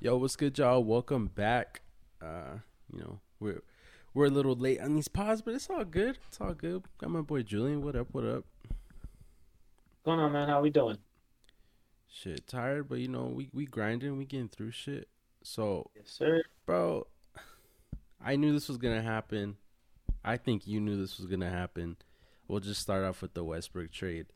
Yo, what's good, y'all? Welcome back. Uh, you know, we're we're a little late on these pods, but it's all good. It's all good. Got my boy Julian. What up? What up? What's going on, man? How we doing? Shit, tired, but you know, we we grinding, we getting through shit. So, Yes, sir. bro, I knew this was gonna happen. I think you knew this was gonna happen. We'll just start off with the Westbrook trade.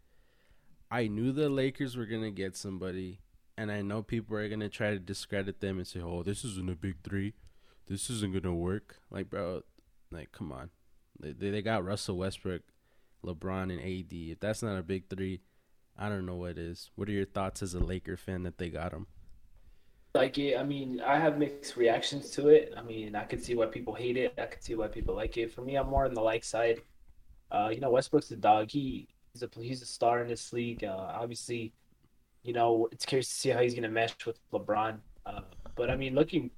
I knew the Lakers were gonna get somebody, and I know people are gonna try to discredit them and say, "Oh, this isn't a big three. This isn't gonna work." Like, bro, like, come on. They they, got Russell Westbrook, LeBron, and AD. If that's not a big three, I don't know what is. What are your thoughts as a Laker fan that they got him? Like it, I mean, I have mixed reactions to it. I mean, I could see why people hate it. I could see why people like it. For me, I'm more on the like side. Uh, you know, Westbrook's a dog. He he's a he's a star in this league. Uh, obviously, you know, it's curious to see how he's gonna mesh with LeBron. Uh, but I mean, looking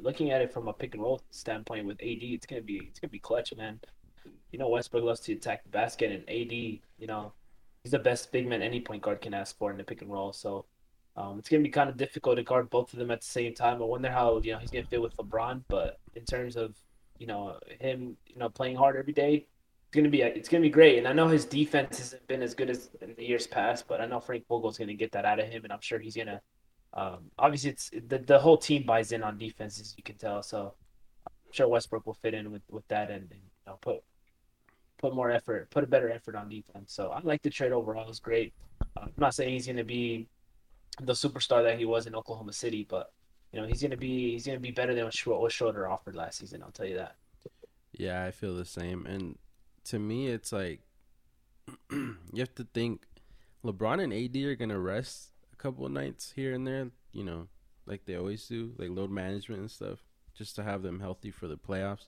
looking at it from a pick and roll standpoint with AD, it's gonna be it's gonna be clutch, man. You know, Westbrook loves to attack the basket, and AD, you know, he's the best big man any point guard can ask for in the pick and roll. So. Um, it's gonna be kind of difficult to guard both of them at the same time. I wonder how you know he's gonna fit with LeBron. But in terms of you know him, you know playing hard every day, it's gonna be it's gonna be great. And I know his defense hasn't been as good as in the years past, but I know Frank Vogel's gonna get that out of him, and I'm sure he's gonna. Um, obviously, it's the the whole team buys in on defense, as you can tell. So I'm sure Westbrook will fit in with with that and, and you know put put more effort, put a better effort on defense. So I like the trade overall. It's great. I'm not saying he's gonna be the superstar that he was in Oklahoma City, but you know he's gonna be he's gonna be better than what Schroeder offered last season. I'll tell you that. Yeah, I feel the same. And to me, it's like you have to think LeBron and AD are gonna rest a couple nights here and there. You know, like they always do, like load management and stuff, just to have them healthy for the playoffs.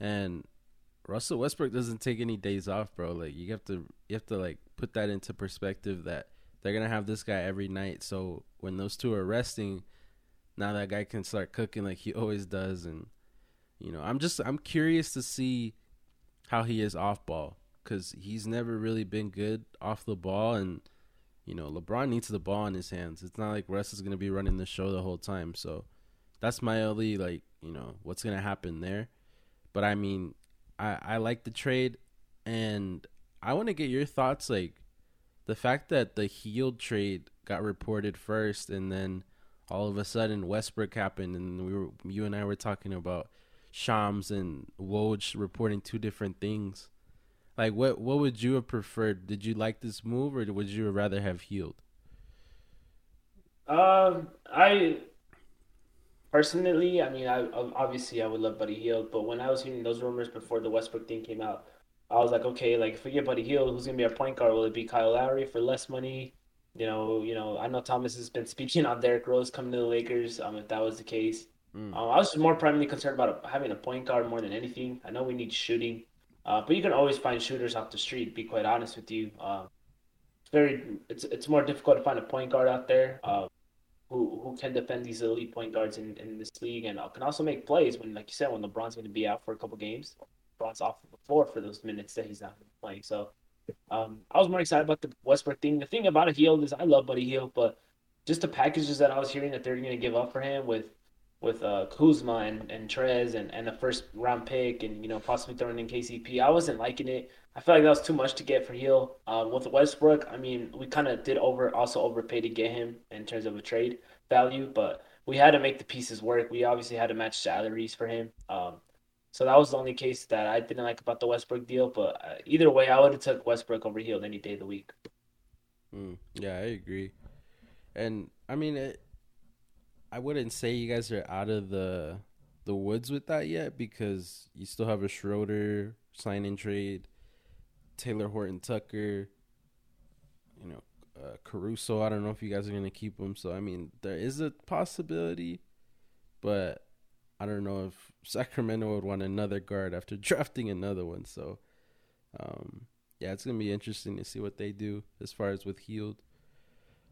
And Russell Westbrook doesn't take any days off, bro. Like you have to you have to like put that into perspective that they're gonna have this guy every night. So when those two are resting, now that guy can start cooking like he always does and you know, I'm just I'm curious to see how he is off ball because he's never really been good off the ball, and you know LeBron needs the ball in his hands. It's not like Russ is gonna be running the show the whole time. So that's my only like you know what's gonna happen there. But I mean, I I like the trade, and I want to get your thoughts like the fact that the Hield trade got reported first, and then all of a sudden Westbrook happened, and we were you and I were talking about Shams and Woj reporting two different things. Like what what would you have preferred? Did you like this move or would you rather have Hield? Um, I personally, I mean, I obviously I would love Buddy Hield, but when I was hearing those rumors before the Westbrook thing came out, I was like, okay, like if we get Buddy Hield, who's gonna be our point guard? Will it be Kyle Lowry for less money? You know, you know, I know Thomas has been speaking on Derrick Rose coming to the Lakers. Um, if that was the case, Mm. um, I was more primarily concerned about having a point guard more than anything. I know we need shooting, uh, but you can always find shooters off the street. Be quite honest with you, uh, it's very, it's it's more difficult to find a point guard out there. Uh, who who can defend these elite point guards in, in this league and can also make plays when, like you said, when LeBron's going to be out for a couple games, LeBron's off the floor for those minutes that he's not playing. So um, I was more excited about the Westbrook thing. The thing about a Hield is I love Buddy Hield, but just the packages that I was hearing that they're going to give up for him with with uh, Kuzma and, and Trez and, and a first round pick and you know possibly throwing in KCP, I wasn't liking it. I felt like that was too much to get for Hill. Um, with Westbrook, I mean, we kind of did over also overpay to get him in terms of a trade value, but we had to make the pieces work. We obviously had to match salaries for him. Um, so that was the only case that I didn't like about the Westbrook deal. But uh, either way, I would have took Westbrook over Hill any day of the week. Mm. Yeah, I agree. And I mean, it, I wouldn't say you guys are out of the the woods with that yet because you still have a Schroeder sign and trade, Taylor Horton Tucker, you know, uh, Caruso. I don't know if you guys are gonna keep him. So I mean, there is a possibility, but I don't know if Sacramento would want another guard after drafting another one. So, um, yeah, it's gonna be interesting to see what they do as far as with Hield.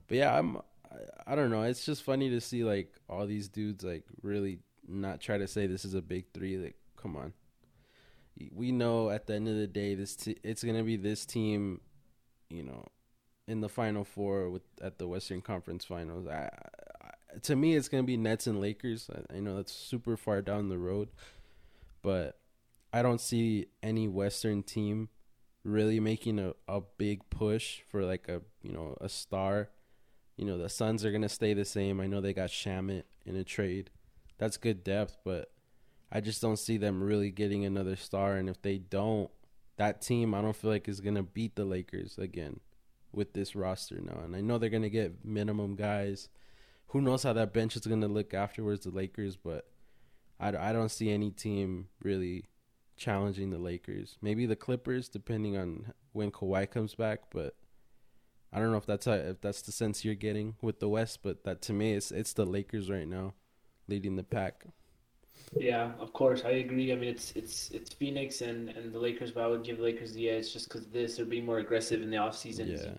But yeah, I'm. I, I don't know. It's just funny to see like all these dudes like really not try to say this is a big three. Like, come on. We know at the end of the day, this t- it's gonna be this team, you know, in the final four with at the Western Conference Finals. I, I to me, it's gonna be Nets and Lakers. I, I know that's super far down the road, but I don't see any Western team really making a, a big push for like a you know a star. You know the Suns are gonna stay the same. I know they got Shamet in a trade. That's good depth, but I just don't see them really getting another star. And if they don't, that team I don't feel like is gonna beat the Lakers again with this roster now. And I know they're gonna get minimum guys. Who knows how that bench is gonna look afterwards? The Lakers, but I, I don't see any team really challenging the Lakers. Maybe the Clippers, depending on when Kawhi comes back. But I don't know if that's how, if that's the sense you're getting with the West. But that to me, it's it's the Lakers right now, leading the pack. Yeah, of course, I agree. I mean, it's it's it's Phoenix and and the Lakers, but I would give Lakers the edge just because this they're being more aggressive in the offseason. Yeah.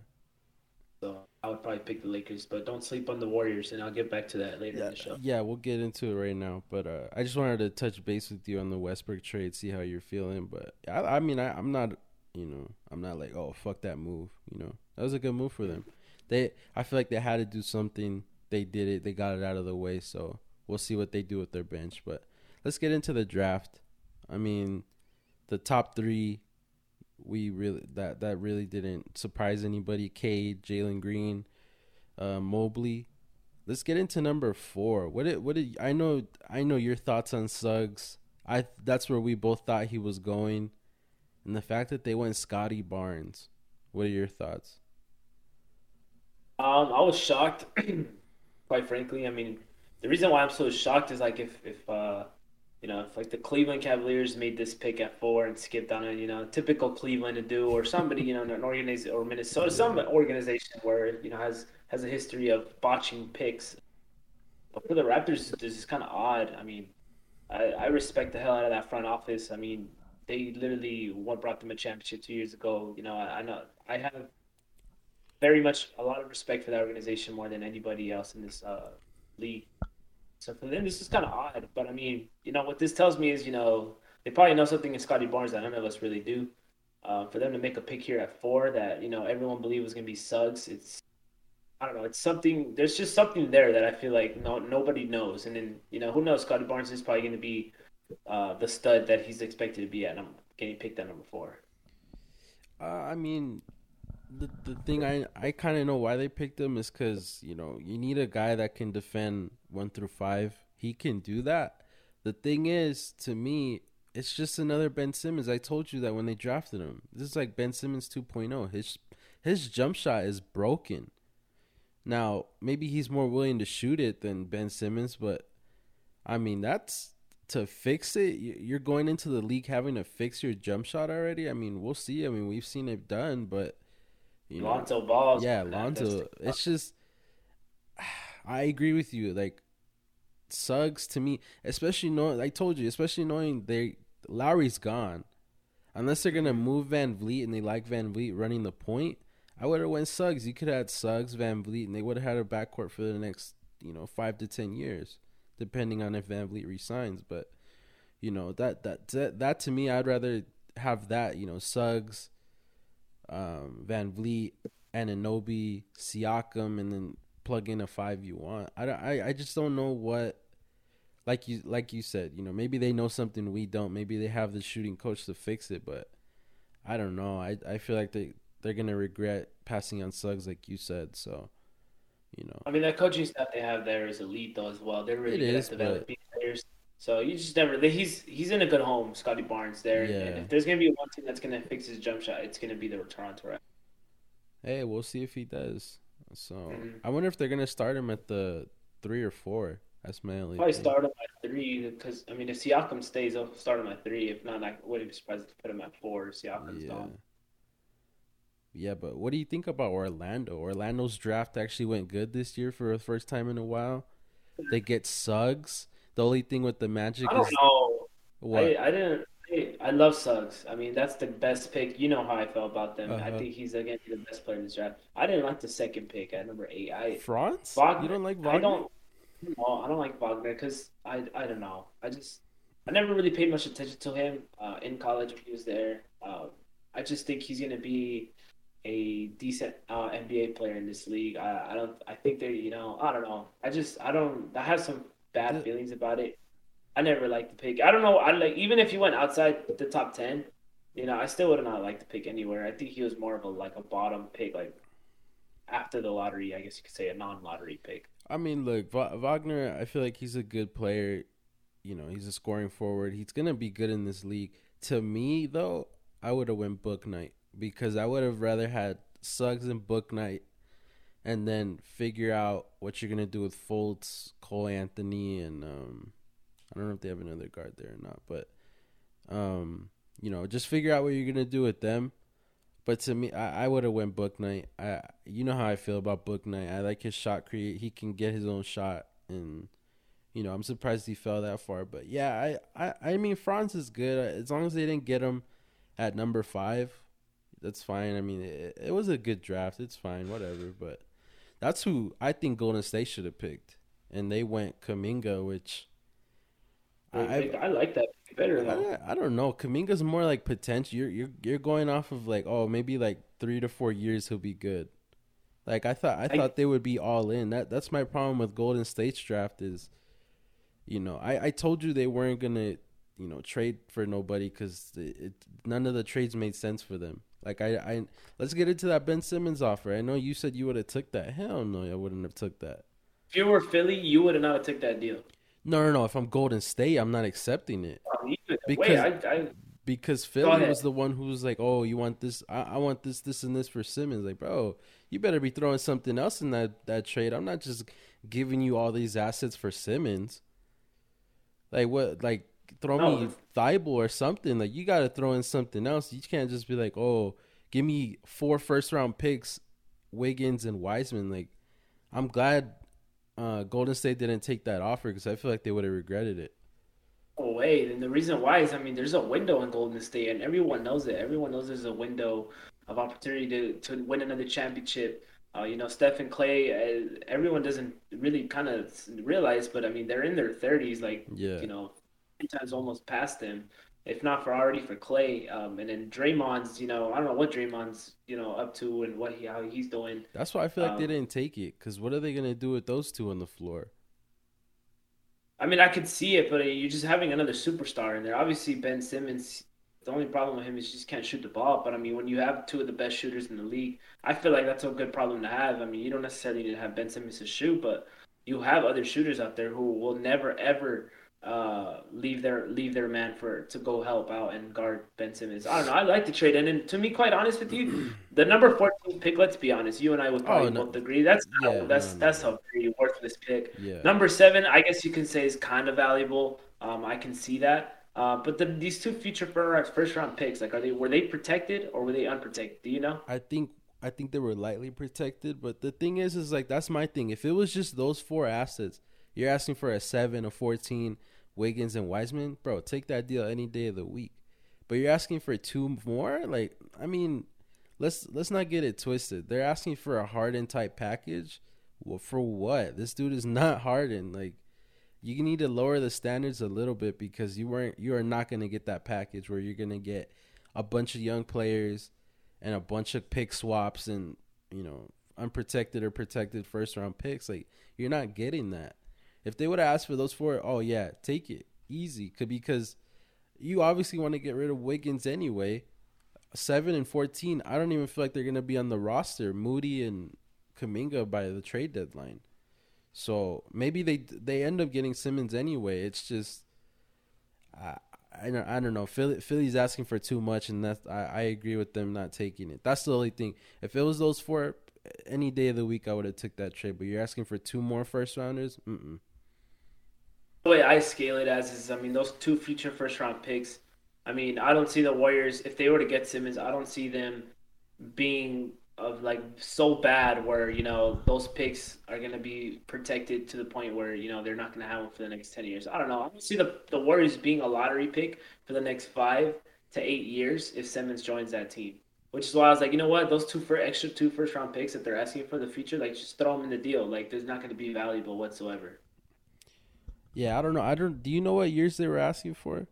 So I would probably pick the Lakers, but don't sleep on the Warriors, and I'll get back to that later yeah, in the show. Yeah, we'll get into it right now. But uh, I just wanted to touch base with you on the Westbrook trade, see how you're feeling. But I, I mean, I, I'm not, you know, I'm not like, oh, fuck that move. You know, that was a good move for them. They, I feel like they had to do something. They did it. They got it out of the way. So we'll see what they do with their bench. But let's get into the draft. I mean, the top three we really that that really didn't surprise anybody. Cade, Jalen Green, uh, Mobley. Let's get into number four. What did what did I know? I know your thoughts on Suggs. I that's where we both thought he was going, and the fact that they went Scotty Barnes. What are your thoughts? Um, I was shocked, quite frankly. I mean, the reason why I'm so shocked is like if if uh you know, if like the Cleveland Cavaliers made this pick at four and skipped on it, you know, typical Cleveland to do, or somebody, you know, an organization or Minnesota, some organization where you know has has a history of botching picks. But for the Raptors, this is kind of odd. I mean, I, I respect the hell out of that front office. I mean, they literally what brought them a championship two years ago. You know, I, I know I have very much a lot of respect for that organization more than anybody else in this uh, league. So for them, this is kind of odd. But I mean, you know, what this tells me is, you know, they probably know something in Scotty Barnes that none of us really do. Uh, for them to make a pick here at four that you know everyone believed was going to be Suggs, it's I don't know, it's something. There's just something there that I feel like no nobody knows. And then you know, who knows? Scotty Barnes is probably going to be uh, the stud that he's expected to be at. I'm getting picked at number four. Uh, I mean, the the thing I I kind of know why they picked him is because you know you need a guy that can defend one through five. He can do that. The thing is, to me, it's just another Ben Simmons. I told you that when they drafted him. This is like Ben Simmons 2.0. His his jump shot is broken. Now maybe he's more willing to shoot it than Ben Simmons, but I mean that's to fix it. You're going into the league having to fix your jump shot already. I mean, we'll see. I mean, we've seen it done, but you know, Lonzo Balls. Yeah, Lonzo. It's just, I agree with you. Like, Suggs to me, especially knowing, I told you, especially knowing they Lowry's gone. Unless they're gonna move VanVleet and they like VanVleet running the point, I would have went Suggs. You could have had Suggs, VanVleet, and they would have had a backcourt for the next, you know, five to ten years, depending on if VanVleet resigns. But, you know, that that that, that to me, I'd rather have that. You know, Suggs, um, VanVleet, Anunoby, Siakam, and then plug in a five you want. I, I, I just don't know what, like you like you said, you know, maybe they know something we don't. Maybe they have the shooting coach to fix it, but I don't know. I I feel like they they're gonna regret passing on Suggs, like you said. So, you know, I mean, that coaching staff they have there is elite though as well. They're really it good is, at developing but... players. So you just never. He's he's in a good home, Scotty Barnes. There, yeah. and if there's gonna be one team that's gonna fix his jump shot, it's gonna be the Toronto Raptors. Hey, we'll see if he does. So mm-hmm. I wonder if they're gonna start him at the three or four. That's my only. Probably thing. start him at three because I mean, if Siakam stays, I'll start him at three. If not, I wouldn't be surprised to put him at four. Siakam's yeah. gone. Yeah, but what do you think about Orlando? Orlando's draft actually went good this year for the first time in a while. They get Suggs. The only thing with the Magic I don't is know. What? I, I didn't. I, love Suggs. I mean, that's the best pick. You know how I felt about them. Uh-huh. I think he's again the best player in this draft. I didn't like the second pick at number eight. I Franz. Wagner, you don't like Wagner? I don't. No, I don't like Wagner because I I don't know. I just I never really paid much attention to him uh, in college when he was there. Um, I just think he's gonna be a decent uh, NBA player in this league. I, I don't. I think they're. You know. I don't know. I just. I don't. I have some bad feelings about it. I never liked the pick. I don't know. I like even if he went outside the top ten, you know, I still would not like the pick anywhere. I think he was more of a like a bottom pick, like after the lottery. I guess you could say a non-lottery pick. I mean, look, Wagner. I feel like he's a good player. You know, he's a scoring forward. He's gonna be good in this league. To me, though, I would have went Bouknight because I would have rather had Suggs and Bouknight, and then figure out what you're gonna do with Fultz, Cole Anthony, and um, I don't know if they have another guard there or not, but um, you know, just figure out what you're gonna do with them. But to me, I, I would have went Bouknight. I you know how I feel about Bouknight. I like his shot create. He can get his own shot, and you know I'm surprised he fell that far. But yeah, I I, I mean Franz is good as long as they didn't get him at number five. That's fine. I mean, it, it was a good draft. It's fine, whatever. But that's who I think Golden State should have picked, and they went Kuminga, which I, I, like that better though. I, I, don't know. Kuminga's more like potential. You're you're you're going off of like oh maybe like three to four years he'll be good. Like I thought I, I thought they would be all in. That that's my problem with Golden State's draft is, you know I I told you they weren't gonna you know trade for nobody because none of the trades made sense for them. Like I I let's get into that Ben Simmons offer. I know you said you would have took that. Hell no, I wouldn't have took that. If you were Philly, you would have not have took that deal. No, no, no. If I'm Golden State, I'm not accepting it. Oh, because, Wait, I, I, because Philly was the one who was like, "Oh, you want this? I, I, want this, this, and this for Simmons." Like, bro, you better be throwing something else in that that trade. I'm not just giving you all these assets for Simmons. Like what? Like throw no. me Thybulle or something. Like you got to throw in something else. You can't just be like, "Oh, give me four first round picks, Wiggins and Wiseman." Like, I'm glad uh, Golden State didn't take that offer because I feel like they would have regretted it. Oh wait, and the reason why is I mean there's a window in Golden State, and everyone knows it. Everyone knows there's a window of opportunity to to win another championship. Uh, you know, Steph and Clay, uh, everyone doesn't really kind of realize, but I mean they're in their 30s, like yeah. you know, sometimes almost past them if not for already for Clay. Um, and then Draymond's, you know, I don't know what Draymond's, you know, up to and what he how he's doing. That's why I feel like um, they didn't take it because what are they gonna do with those two on the floor? I mean, I could see it, but you're just having another superstar in there. Obviously, Ben Simmons. The only problem with him is he just can't shoot the ball. But I mean, when you have two of the best shooters in the league, I feel like that's a good problem to have. I mean, you don't necessarily need to have Ben Simmons to shoot, but you have other shooters out there who will never ever uh, leave their leave their man for to go help out and guard Ben Simmons. I don't know. I like the trade, and, and to me, quite honest with you, the number fourteen pick. Let's be honest, you and I would probably oh, no. both agree that's yeah, that's no, that's no. a very worthless pick. Yeah. Number seven, I guess you can say is kind of valuable. Um, I can see that. Uh, but the, these two future first round picks, like, are they were they protected or were they unprotected? Do you know? I think I think they were lightly protected. But the thing is, is like that's my thing. If it was just those four assets, you're asking for a seven, a fourteen, Wiggins and Wiseman, bro. Take that deal any day of the week. But you're asking for two more? Like, I mean, let's let's not get it twisted. They're asking for a Harden type package. Well, for what? This dude is not Harden. Like, you need to lower the standards a little bit because you weren't you are not going to get that package where you're going to get a bunch of young players and a bunch of pick swaps and you know unprotected or protected first round picks. Like, you're not getting that. If they would have asked for those four, oh yeah, take it easy. Could because you obviously want to get rid of Wiggins anyway. Seven and fourteen, I don't even feel like they're gonna be on the roster. Moody and Kuminga by the trade deadline. So maybe they they end up getting Simmons anyway. It's just I I don't, I don't know. Philly, Philly's asking for too much, and I, I agree with them not taking it. That's the only thing. If it was those four, any day of the week, I would have took that trade. But you're asking for two more first rounders. Mm-mm the way I scale it as is, I mean, those two future first round picks. I mean, I don't see the Warriors if they were to get Simmons. I don't see them being of like so bad where you know those picks are going to be protected to the point where you know they're not going to have them for the next 10 years i don't know i don't see the, the warriors being a lottery pick for the next five to eight years if simmons joins that team which is why i was like you know what those two for extra two first round picks that they're asking for the future like just throw them in the deal like there's not going to be valuable whatsoever yeah, I don't know. I don't. Do you know what years they were asking for?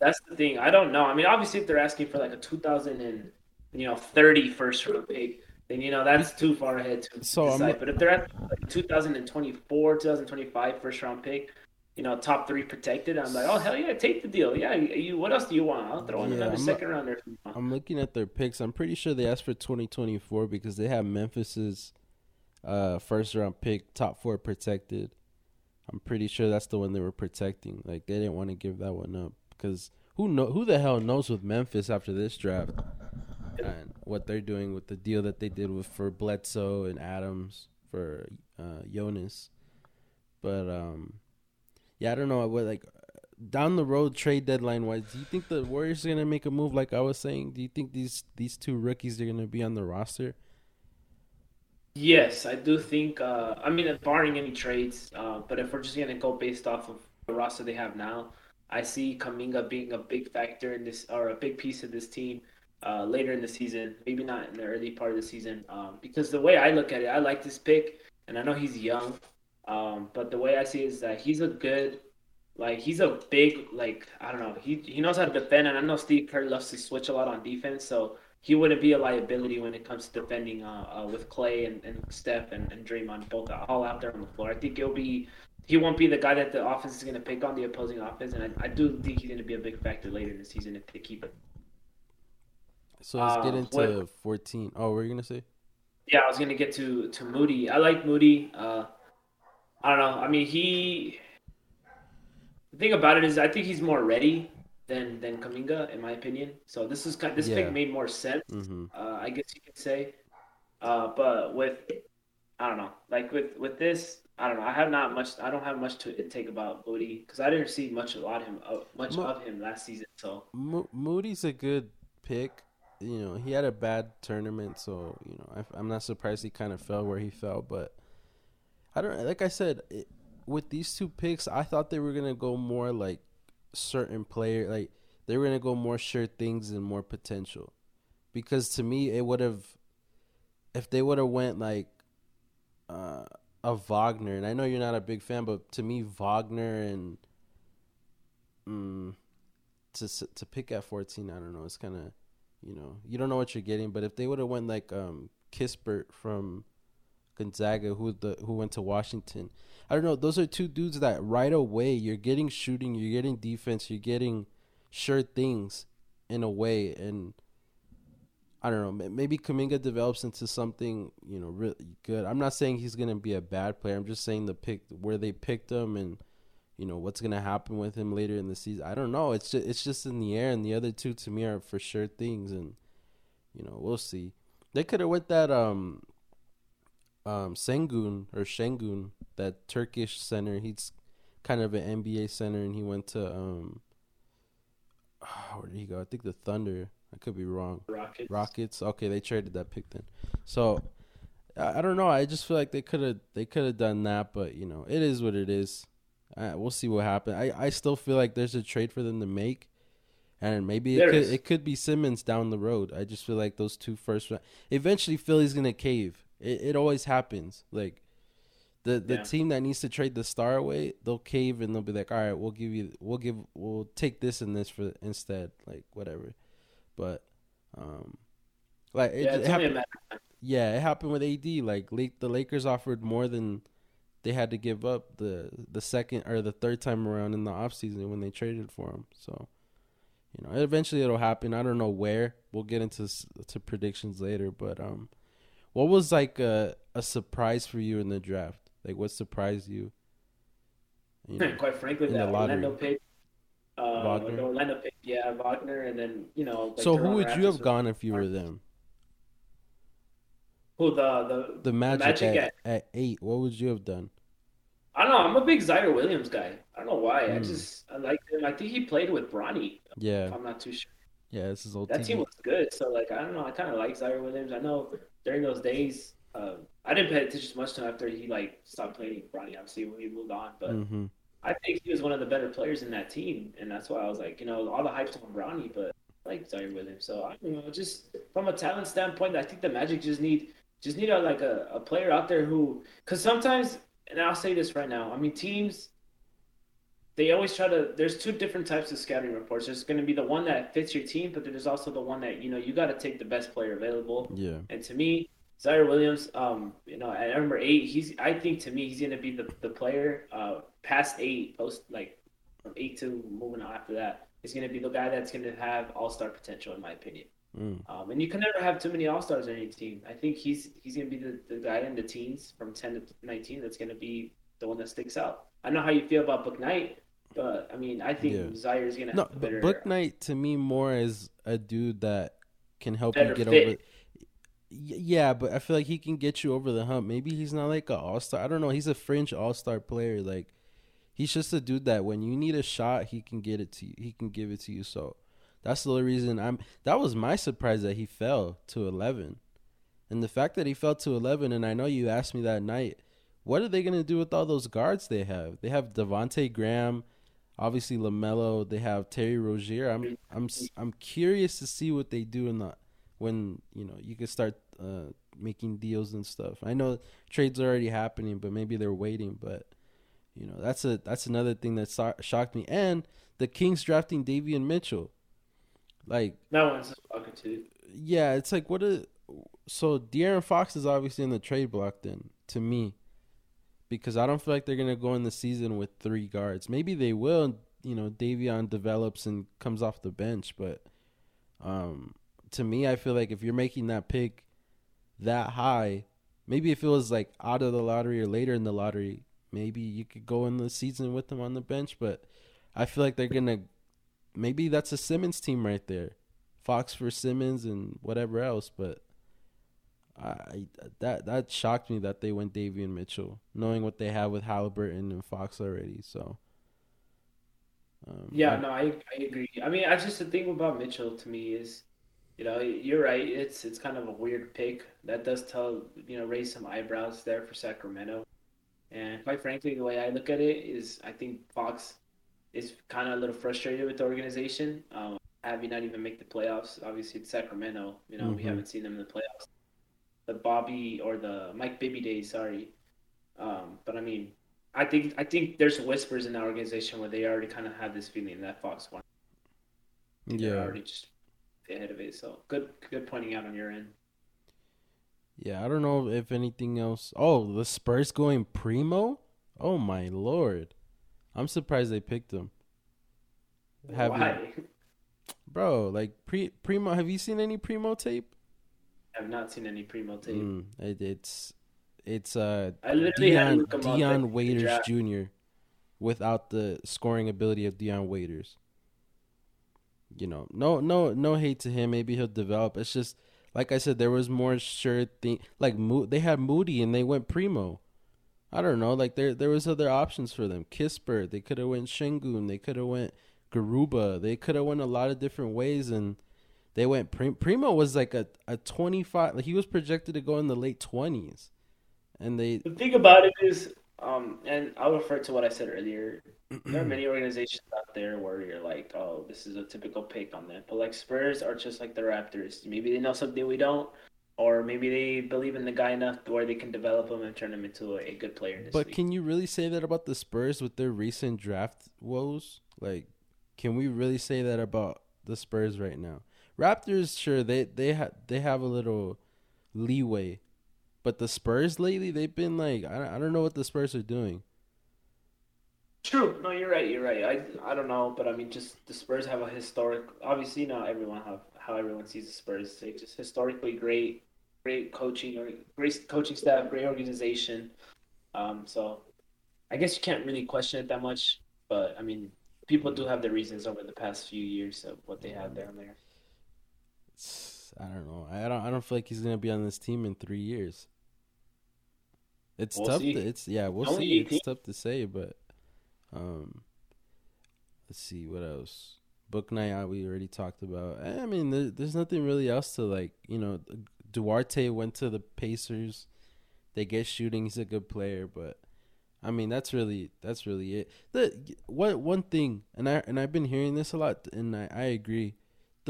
That's the thing. I don't know. I mean, obviously, if they're asking for like a 2000 and you know, 30 first round pick, then you know that's too far ahead to So decide. But if they're at like 2024, 2025 first round pick, you know, top three protected, I'm like, oh hell yeah, take the deal. Yeah, you, what else do you want? I'll throw in Yeah, another I'm second rounder. if you want. I'm looking at their picks. I'm pretty sure they asked for 2024 because they have Memphis's uh, first round pick, top four protected. I'm pretty sure that's the one they were protecting. Like they didn't want to give that one up because who know who the hell knows with Memphis after this draft and what they're doing with the deal that they did with for Bledsoe and Adams for uh, Jonas. But um, yeah, I don't know what like down the road trade deadline wise, do you think the Warriors are gonna make a move like I was saying? Do you think these these two rookies are gonna be on the roster? Yes, I do think. Uh, I mean, barring any trades, uh, but if we're just gonna go based off of the roster they have now, I see Kuminga being a big factor in this or a big piece of this team uh, later in the season. Maybe not in the early part of the season, um, because the way I look at it, I like this pick, and I know he's young, um, but the way I see it is that he's a good, like he's a big, like I don't know, he he knows how to defend, and I know Steve Kerr loves to switch a lot on defense, so he wouldn't be a liability when it comes to defending uh, uh, with Clay and, and Steph and, and Draymond both all out there on the floor. I think he'll be he won't be the guy that the offense is going to pick on the opposing offense, and I, I do think he's going to be a big factor later in the season if they keep it. So let's get Uh, into what- 14. Oh, what were you gonna say? Yeah, I was going to get to to Moody. I like Moody. Uh, I don't know. I mean, he. The thing about it is, I think he's more ready than than Kuminga, in my opinion. So this is kind. This Yeah. pick made more sense. Mm-hmm. uh, I guess you could say. Uh, but with, I don't know, like with with this, I don't know. I have not much. I don't have much to take about Moody because I didn't see much about him, uh, much Mo- of him last season. So Mo- Moody's a good pick. You know, he had a bad tournament, so you know I, I'm not surprised he kind of fell where he fell. But I don't like I said it, with these two picks, I thought they were gonna go more like certain player, like they were gonna go more sure things and more potential. Because to me, it would have if they would have went like uh, a Wagner, and I know you're not a big fan, but to me, Wagner and mm, to to pick at 14 i don't know it's kind of you know you don't know what you're getting but if they would have went like um kispert from gonzaga who the who went to washington i don't know those are two dudes that right away you're getting shooting you're getting defense you're getting sure things in a way and I don't know. Maybe Kuminga develops into something, you know, really good. I'm not saying he's gonna be a bad player. I'm just saying the pick where they picked him and you know what's gonna happen with him later in the season. I don't know. It's just it's just in the air, and the other two to me are for sure things, and you know we'll see. They could have went that um um Sengun or Shengun, that Turkish center. He's kind of an NBA center, and he went to um where did he go? I think the Thunder. I could be wrong. Rockets. Rockets. Okay, they traded that pick then. So I, I don't know. I just feel like they could have they could have done that, but you know, it is what it is. Uh, we'll see what happens. I, I still feel like there's a trade for them to make, and maybe it could it could be Simmons down the road. I just feel like those two first. Eventually, Philly's gonna cave. It it always happens. Like the the Yeah. team that needs to trade the star away, they'll cave and they'll be like, all right, we'll give you, we'll give, we'll take this and this for instead, like whatever. But um, like it, Yeah, it it's only a happened. matter of time. Yeah, it happened with AD. Like the Lakers offered more than they had to give up the the second or the third time around in the offseason when they traded for him. So, you know, eventually it'll happen. I don't know where. We'll get into to predictions later, but um what was like a a surprise for you in the draft? Like what surprised you? You know, Quite frankly, that. Orlando pick. Uh, Wagner? the Orlando pick, yeah, Wagner, and then you know. like so who would you have gone if you were them? Who the the The Magic, Magic at, at 8. What would you have done? I don't know. I'm a big Ziaire Williams guy. I don't know why. I Hmm. just I like him. I think he played with Bronny. Yeah. I'm not too sure. Yeah, this is old That TV. team was good. So like I don't know. I kind of like Ziaire Williams. I know during those days, uh, I didn't pay attention much to him after he like stopped playing with Bronny. Obviously when he moved on, but hmm I think he was one of the better players in that team, and that's why I was like, you know, all the hype's on Bronny, but I like Zaire him. So I don't know, just from a talent standpoint, I think the Magic just need just need a like a, a player out there who, because sometimes, and I'll say this right now, I mean teams, they always try to. There's two different types of scouting reports. There's going to be the one that fits your team, but there's also the one that you know you got to take the best player available. Yeah. And to me, Ziaire Williams, um, you know, at number eight, he's. I think to me, he's going to be the the player. Uh, past eight, post like from eight to moving on after that, is going to be the guy that's going to have all star potential, in my opinion. Mm. Um, and you can never have too many all stars on your team. I think he's he's going to be the, the guy in the teens from ten to nineteen that's going to be the one that sticks out. I know how you feel about Bouknight, but I mean, I think Yeah. Zaire is going to No, have better. Book Knight to me more as a dude that can help you get fit. over. Yeah, but I feel like he can get you over the hump. Maybe he's not like a all star. I don't know. He's a fringe all star player. Like he's just a dude that when you need a shot, he can get it to you. He can give it to you. So that's the only reason I'm. That was my surprise that he fell to eleven, and the fact that he fell to eleven. And I know you asked me that night. What are they gonna do with all those guards they have? They have Devonte Graham, obviously Lamelo. They have Terry Rozier. I'm I'm I'm curious to see what they do in the when you know you can start uh, making deals and stuff. I know trades are already happening, but maybe they're waiting. But you know that's a that's another thing that so- shocked me. And the Kings drafting Davion Mitchell, like that one's fucking too. yeah, it's like what a so De'Aaron Fox is obviously in the trade block then to me because I don't feel like they're gonna go in the season with three guards. Maybe they will. You know, Davion develops and comes off the bench, but um, to me, I feel like if you're making that pick that high, maybe if it was like out of the lottery or later in the lottery, maybe you could go in the season with them on the bench. But I feel like they're gonna maybe that's a Simmons team right there. Fox for Simmons and whatever else, but I that that shocked me that they went Davion Mitchell, knowing what they have with Halliburton and Fox already. So, um, Yeah, I- no, I I agree. I mean, I just the thing about Mitchell to me is, you know, you're right. It's it's kind of a weird pick. That does tell, you know, raise some eyebrows there for Sacramento. And quite frankly, the way I look at it is, I think Fox is kind of a little frustrated with the organization, um, having not even make the playoffs. Obviously, it's Sacramento. You know, we Mhm. haven't seen them in the playoffs. The Bobby or the Mike Bibby days, sorry. Um, but I mean, I think I think there's whispers in that organization where they already kind of have this feeling that Fox won. They're yeah, already just ahead of it. So good, good pointing out on your end. yeah. I don't know if anything else. Oh, the Spurs going primo. Oh my lord, I'm surprised they picked him, Have you- Why? bro. Like pre primo. Have you seen any primo tape? I have not seen any primo tape. Mm, it, it's it's uh I literally Dion look him up Dion Waiters. Jr. without the scoring ability of Dion Waiters. You know, no no no hate to him. Maybe he'll develop. It's just like I said, there was more sure thing. Like Mo- they had Moody and they went Primo. I don't know. Like there there was other options for them. Kisper. They could have went Shingun. They could have went Garuba. They could have went a lot of different ways and. They went Prim- Primo was like a, a twenty five. Like he was projected to go in the late twenties, and they The thing about it is, um, and I'll refer to what I said earlier. There are many organizations out there where you're like, oh, this is a typical pick on them. But like Spurs are just like the Raptors. Maybe they know something we don't, or maybe they believe in the guy enough where they can develop him and turn him into a, a good player in this But league. can you really say that about the Spurs with their recent draft woes? Like, can we really say that about the Spurs right now? Raptors, sure they they have they have a little leeway, but the Spurs lately they've been like I I don't know what the Spurs are doing. True. No, you're right. You're right. I, I don't know, but I mean, just the Spurs have a historic. Obviously, not everyone have how everyone sees the Spurs. They just historically great, great coaching or great coaching staff, great organization. Um, so I guess you can't really question it that much. But I mean, people do have their reasons over the past few years of what they have down there. I don't know. I don't I don't feel like he's gonna be on this team in three years. It's We'll tough. see. To, it's yeah, we'll Only see. 18. It's tough to say, but um, let's see what else. Bouknight uh, we already talked about. I mean, there, there's nothing really else to like. You know, Duarte went to the Pacers. They get shooting. He's a good player, but I mean, that's really that's really it. The one one thing, and I and I've been hearing this a lot, and I, I agree.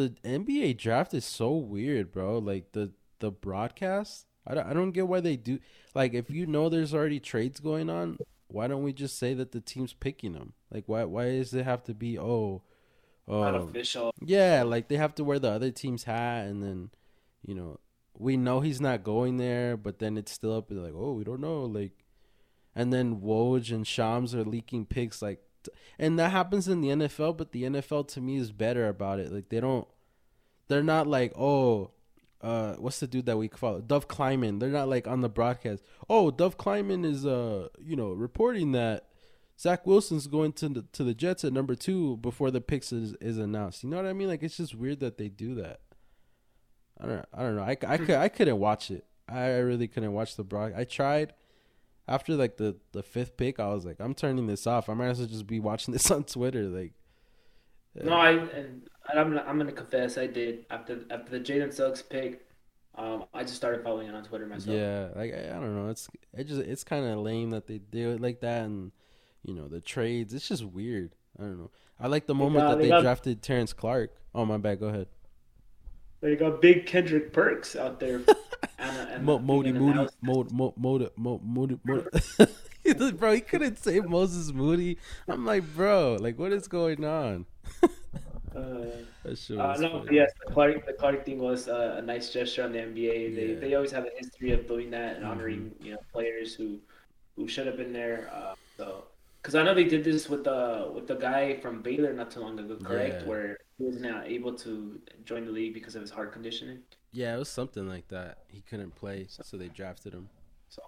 The NBA draft is so weird, bro. Like the the broadcast, I don't, I don't get why they do. Like, if you know there's already trades going on, why don't we just say that the team's picking them? Like why why does it have to be oh um, Unofficial. yeah, like they have to wear the other team's hat and then you know, we know he's not going there, but then it's still up like, oh, we don't know, like and then Woj and Shams are leaking picks like and that happens in the NFL, but the NFL to me is better about it. Like they don't they're not like, oh, uh, what's the dude that we follow? Dov Kleiman. They're not like on the broadcast. Oh, Dov Kleiman is uh, you know, reporting that Zach Wilson's going to the to the Jets at number two before the picks is, is announced. You know what I mean? Like it's just weird that they do that. I don't I don't know. I, I could I couldn't watch it. I really couldn't watch the broad. I tried after like the the fifth pick. I was like, I'm turning this off. I might as well just be watching this on Twitter. Like, No, I and I'm I'm gonna confess I did after after the Jaden Suggs pick. Um, I just started following it on Twitter myself. Yeah, like I, I don't know. It's it just it's kind of lame that they do it like that, and you know the trades. It's just weird. I don't know. I like the moment got- that they they got- drafted Terrence Clarke. Oh my bad. Go ahead. They got big Kendrick Perks out there. and, and Mo, being Modi an Moody analyst. Mo Mo Mo Mo Moody Bro, he couldn't say Moses Moody. I'm like, bro, like what is going on? Uh, Uh, no, yes, the Clark the Clark thing was uh, a nice gesture on the NBA. They Yeah. they always have a history of doing that and honoring you know players who who should have been there. Uh, so because I know they did this with the with the guy from Baylor not too long ago, correct? Yeah. Where he was not able to join the league because of his heart conditioning. Yeah, it was something like that. He couldn't play, so they drafted him. So,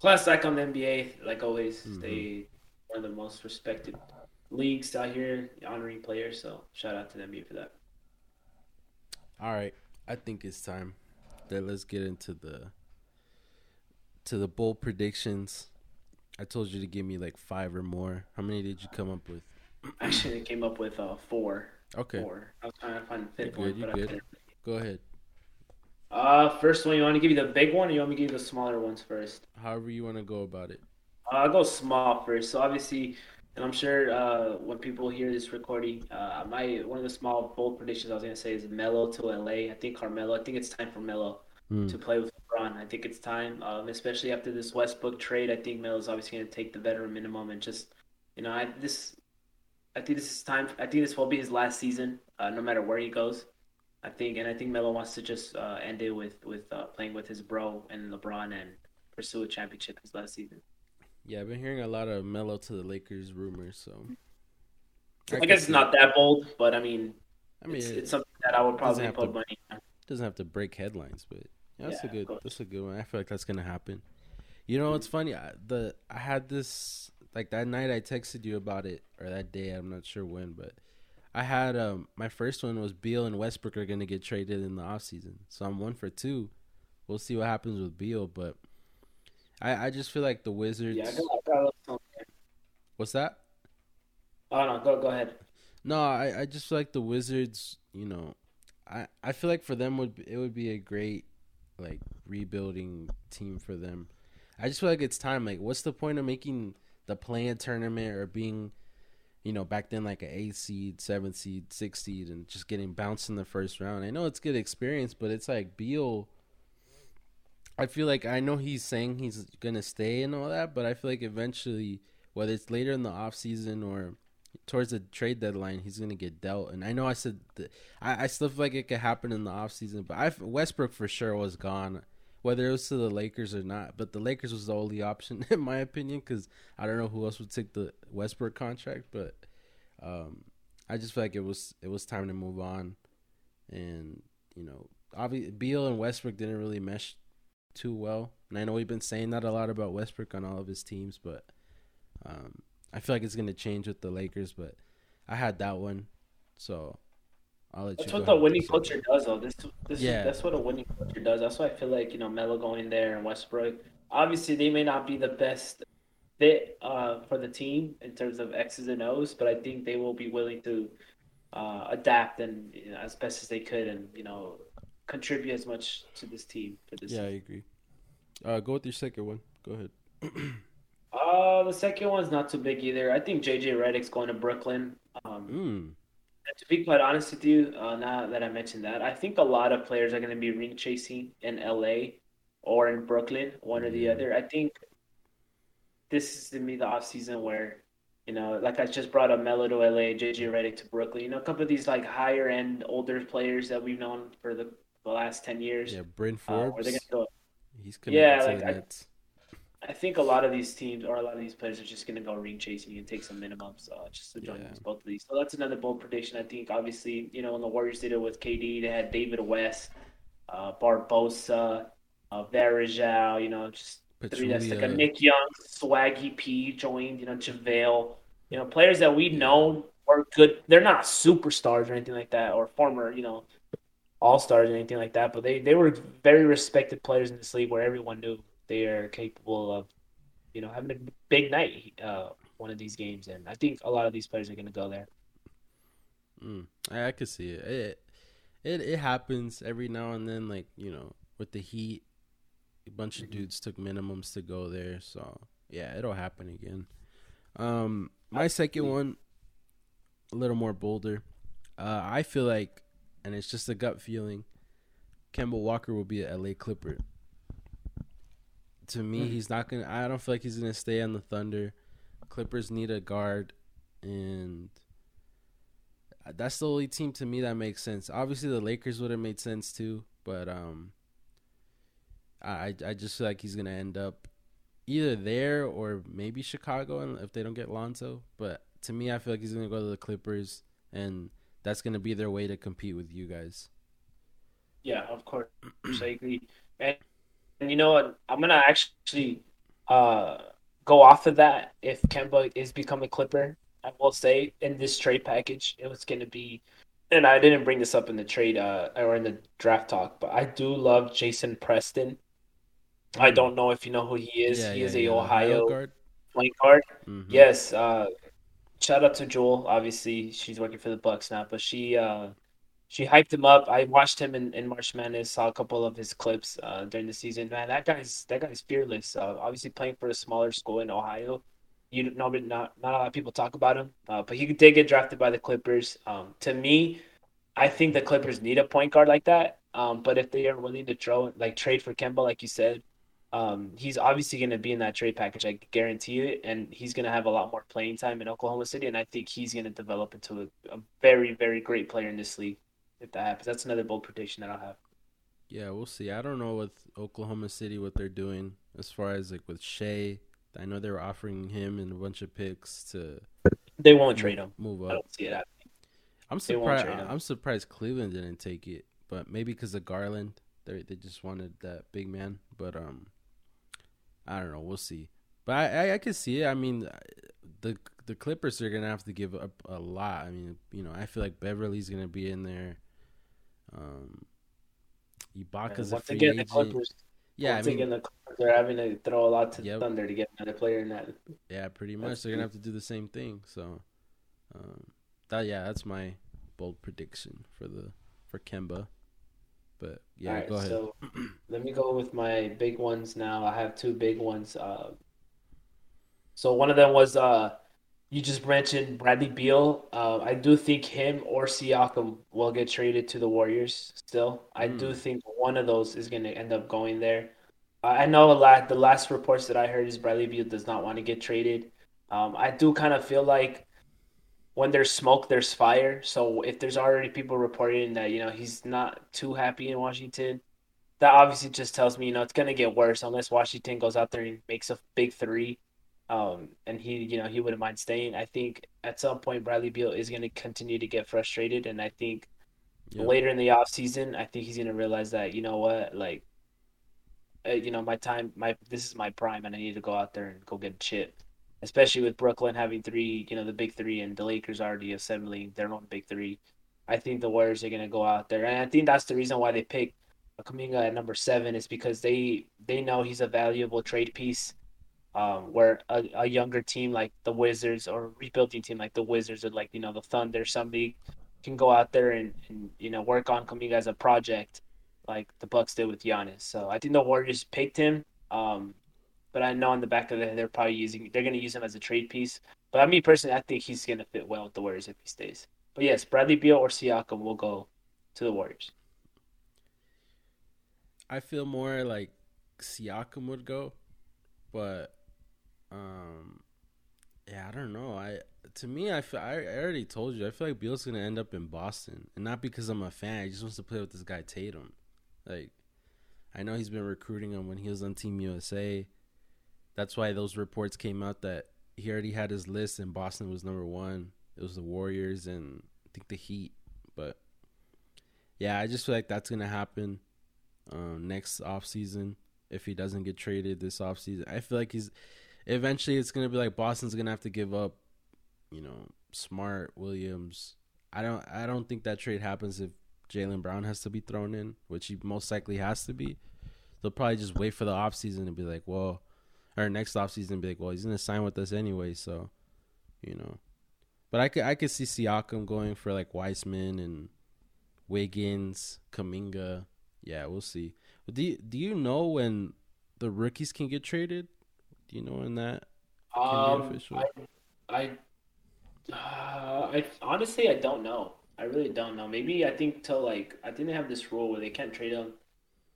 plus, act on the NBA, like always, Mhm. they one of the most respected leagues out here honoring players. So shout out to the NBA for that. All right, I think it's time that let's get into the to the bold predictions. I told you to give me like five or more. How many did you come up with? Actually, I came up with uh, four. Okay, Four. I was trying to find the fifth one, but I good. couldn't. go ahead. Uh, first one, you want to give you the big one, or you want me to give you the smaller ones first? However you want to go about it. Uh, I'll go small first. So obviously, and I'm sure uh, when people hear this recording, uh, my one of the small bold predictions I was gonna say is Melo to LA. I think Carmelo. I think it's time for Melo Hmm. to play with LeBron. I think it's time, um, especially after this Westbrook trade. I think Melo's obviously gonna take the veteran minimum and just, you know, I this, I think this is time. I think this will be his last season, uh, no matter where he goes. I think, and I think Melo wants to just uh, end it with with uh, playing with his bro and LeBron and pursue a championship his last season. Yeah, I've been hearing a lot of Melo to the Lakers rumors, so I, can guess it's not that bold, but I mean, I mean, it's, it's something that I would probably put to- money on. doesn't have to break headlines, but yeah, that's Yeah, a good. That's a good one. I feel like that's gonna happen. You know, it's funny. I, the I had this like that night. I texted you about it, or that day. I'm not sure when, but I had um my first one was Beal and Westbrook are gonna get traded in the offseason. so I'm one for two. We'll see what happens with Beal, but I I just feel like the Wizards. Yeah, I got, I got a little something there. What's that? Oh no, go go ahead. No, I, I just feel like the Wizards, you know, I, I feel like for them would it would be a great like rebuilding team for them. I just feel like it's time. Like, what's the point of making the playing tournament or being, you know, back then like an eight seed, seven seed, six seed, and just getting bounced in the first round? I know it's good experience, but it's like Beal. I feel like I know he's saying he's gonna stay and all that, but I feel like eventually, whether it's later in the off season or towards the trade deadline, he's gonna get dealt. And I know I said that, I, I still feel like it could happen in the offseason, but I Westbrook for sure was gone, whether it was to the Lakers or not. But the Lakers was the only option in my opinion because I don't know who else would take the Westbrook contract. But um, I just feel like it was it was time to move on, and you know, Beal and Westbrook didn't really mesh too well. And I know we've been saying that a lot about Westbrook on all of his teams, but um, I feel like it's gonna change with the Lakers. But I had that one, so I'll let That's you. what the winning culture does, though. This, this Yeah. is, that's what a winning culture does. That's why I feel like you know Melo going there and Westbrook. Obviously, they may not be the best fit uh, for the team in terms of X's and O's, but I think they will be willing to uh, adapt and you know, as best as they could, and you know contribute as much to this team for this. Yeah, I agree. Uh, go with your second one. Go ahead. Uh, the second one's not too big either. I think JJ Redick's going to Brooklyn. Um, Mm. To be quite honest with you, uh, now that I mentioned that, I think a lot of players are going to be ring chasing in LA or in Brooklyn, one or the other. I think this is to me the off season where, you know, like I just brought up Melo to LA, JJ Redick to Brooklyn. You know, a couple of these like higher end older players that we've known for the, the last ten years. Yeah, Bryn uh, Forbes. gonna go. He's Yeah, connected like, to the Nets. I think a lot of these teams or a lot of these players are just going to go ring chasing and take some minimums uh, just to join Yeah. both of these. So that's another bold prediction. I think obviously, you know, when the Warriors did it with KD, they had David West, uh, Barbosa, uh, Varejao, you know, just three that's like a Nick Young, Swaggy P joined, you know, JaVale, you know, players that we know are good. They're not superstars or anything like that, or former, you know, all stars or anything like that, but they, they were very respected players in this league where everyone knew they are capable of, you know, having a big night uh, one of these games. And I think a lot of these players are going to go there. Mm, I, I could see it. it. It it happens every now and then, like you know, with the Heat, a bunch of Mhm. dudes took minimums to go there. So yeah, it'll happen again. Um, my second one, a little more bolder. Uh, I feel like, and it's just a gut feeling, Kemba Walker will be a LA Clipper. To me, Mm. he's not gonna. I don't feel like he's gonna stay on the Thunder. Clippers need a guard, and that's the only team to me that makes sense. Obviously, the Lakers would have made sense too, but um, I I just feel like he's gonna end up either there or maybe Chicago, and if they don't get Lonzo. But to me, I feel like he's gonna go to the Clippers, and that's gonna be their way to compete with you guys. Yeah, of course. I agree. And, and you know what? I'm gonna actually uh go off of that. If Kemba is becoming a Clipper, I will say in this trade package, it was gonna be. And I didn't bring this up in the trade uh or in the draft talk, but I do love Jason Preston. I Mm. don't know if you know who he is. Yeah, he yeah, is a yeah, Ohio guard. point guard. Mhm. Yes, uh, shout out to Jewel. Obviously, she's working for the Bucks now, but she uh, she hyped him up. I watched him in, in March Madness, saw a couple of his clips uh, during the season. Man, that guy's that guy's fearless. Uh, obviously, playing for a smaller school in Ohio, you know, not not a lot of people talk about him. Uh, but he did get drafted by the Clippers. Um, to me, I think the Clippers need a point guard like that. Um, but if they are willing to throw like trade for Kemba, like you said, um, he's obviously going to be in that trade package. I guarantee it, and he's going to have a lot more playing time in Oklahoma City, and I think he's going to develop into a, a very, very great player in this league. If that happens, that's another bold prediction that I'll have. Yeah, we'll see. I don't know with Oklahoma City what they're doing as far as like with Shea. I know they were offering him and a bunch of picks to They won't trade him. move up. I don't see it happening. I'm surprised. I'm surprised Cleveland didn't take it, but maybe because of Garland, they they just wanted that big man. But um, I don't know. We'll see. But I I, I can see it. I mean, the the Clippers are gonna have to give up a lot. I mean, you know, I feel like Beverly's gonna be in there. Um, Ibaka's a once free again, the. Clippers. yeah, I once mean, again, the Clippers are having to throw a lot to Yep. Thunder to get another player in that. Yeah, pretty much. That's They're gonna have to do the same thing. So, um, that yeah, that's my bold prediction for the for Kemba. But yeah, All right, go ahead. so let me go with my big ones now. I have two big ones. Uh, so one of them was uh, you just mentioned Bradley Beal. Uh, I do think him or Siakam will get traded to the Warriors. Still, I do Mm. think one of those is going to end up going there. I I know a lot. The last reports that I heard is Bradley Beal does not want to get traded. Um, I do kind of feel like when there's smoke, there's fire. So if there's already people reporting that, you know, he's not too happy in Washington, that obviously just tells me, you know, it's gonna get worse unless Washington goes out there and makes a big three. Um, and he, you know, he wouldn't mind staying. I think at some point Bradley Beal is gonna continue to get frustrated, and I think Yep. later in the off season, I think he's gonna realize that, you know what, like, uh, you know, my time, my this is my prime, and I need to go out there and go get a chip especially with Brooklyn having three, you know, the big three, and the Lakers already assembling their own big three. I think the Warriors are gonna go out there, and I think that's the reason why they picked Kuminga at number seven is because they they know he's a valuable trade piece. Um, where a, a younger team like the Wizards or rebuilding team like the Wizards or like you know the Thunder, somebody can go out there and, and you know work on Kuminga as a project, like the Bucks did with Giannis. So I think the Warriors picked him. Um, but I know in the back of it they're probably using they're going to use him as a trade piece. But I mean personally, I think he's going to fit well with the Warriors if he stays. But yes, Bradley Beal or Siakam will go to the Warriors. I feel more like Siakam would go, but Um, yeah, I don't know. I to me, I feel, I already told you. I feel like Beal's gonna end up in Boston, and not because I'm a fan. He just wants to play with this guy Tatum. Like, I know he's been recruiting him when he was on Team USA. That's why those reports came out that he already had his list, and Boston was number one. It was the Warriors and I think the Heat, but yeah, I just feel like that's gonna happen um, next off season if he doesn't get traded this off season. I feel like he's eventually it's gonna be like Boston's gonna have to give up, you know, Smart Williams. I don't I don't think that trade happens if Jaylen Brown has to be thrown in, which he most likely has to be. They'll probably just wait for the off season and be like, well, or next off season be like, well, he's gonna sign with us anyway, so you know. But I could I could see Siakam going for like Wiseman and Wiggins, Kuminga. Yeah, we'll see. Do you, do you know when the rookies can get traded? Do you know when that can um, be official? I, I, uh, I honestly I don't know. I really don't know. Maybe I think till like I think they have this rule where they can't trade them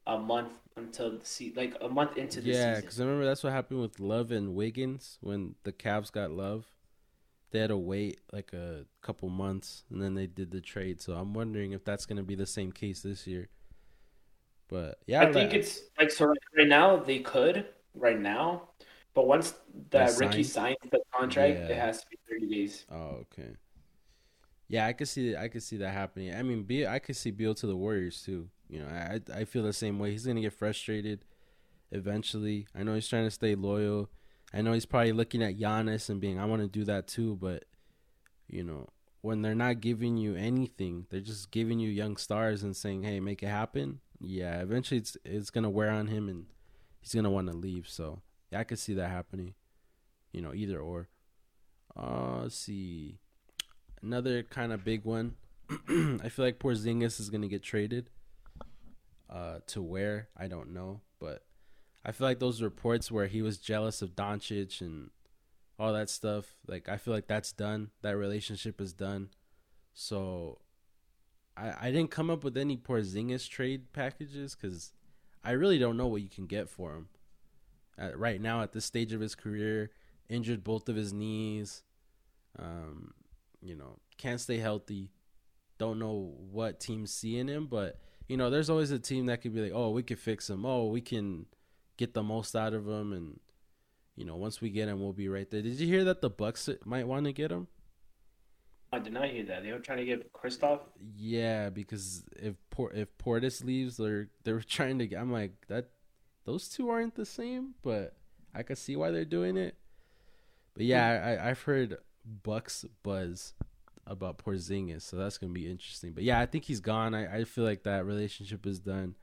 a month until the se- like a month into the yeah, season. Yeah, because I remember that's what happened with Love and Wiggins when the Cavs got Love. They had to wait like a couple months and then they did the trade. So I'm wondering if that's going to be the same case this year. But yeah, I think it's like so right now they could right now, but once the Ricky signs the contract, yeah. it has to be 30 days. Oh, okay. Yeah, I could see I could see that happening. I mean, Beal, I could see Beal to the Warriors too. You know, I I feel the same way. He's gonna get frustrated eventually. I know he's trying to stay loyal. I know he's probably looking at Giannis and being, I want to do that too. But you know, when they're not giving you anything, they're just giving you young stars and saying, "Hey, make it happen." Yeah, eventually it's it's gonna wear on him and he's gonna want to leave. So yeah, I could see that happening. You know, either or. Uh, let's see another kind of big one. I feel like Porzingis is gonna get traded. Uh, to where I don't know, but I feel like those reports where he was jealous of Doncic and all that stuff, like I feel like that's done. That relationship is done. So I I didn't come up with any Porzingis trade packages because I really don't know what you can get for him. At, right now, at this stage of his career, injured both of his knees. Um, you know, can't stay healthy. Don't know what teams see in him, but you know, there's always a team that could be like, oh, we could fix him. Oh, we can get the most out of him, and you know, once we get him, we'll be right there. Did you hear that the Bucks might want to get him? I did not hear that. They were trying to get Kristaps. Yeah, because if Port if Portis leaves, they're they're trying to. Get, I'm like that. Those two aren't the same, but I can see why they're doing it. But yeah. I, I've heard Bucks buzz about Porzingis, so that's gonna be interesting. But yeah, I think he's gone. I, I feel like that relationship is done,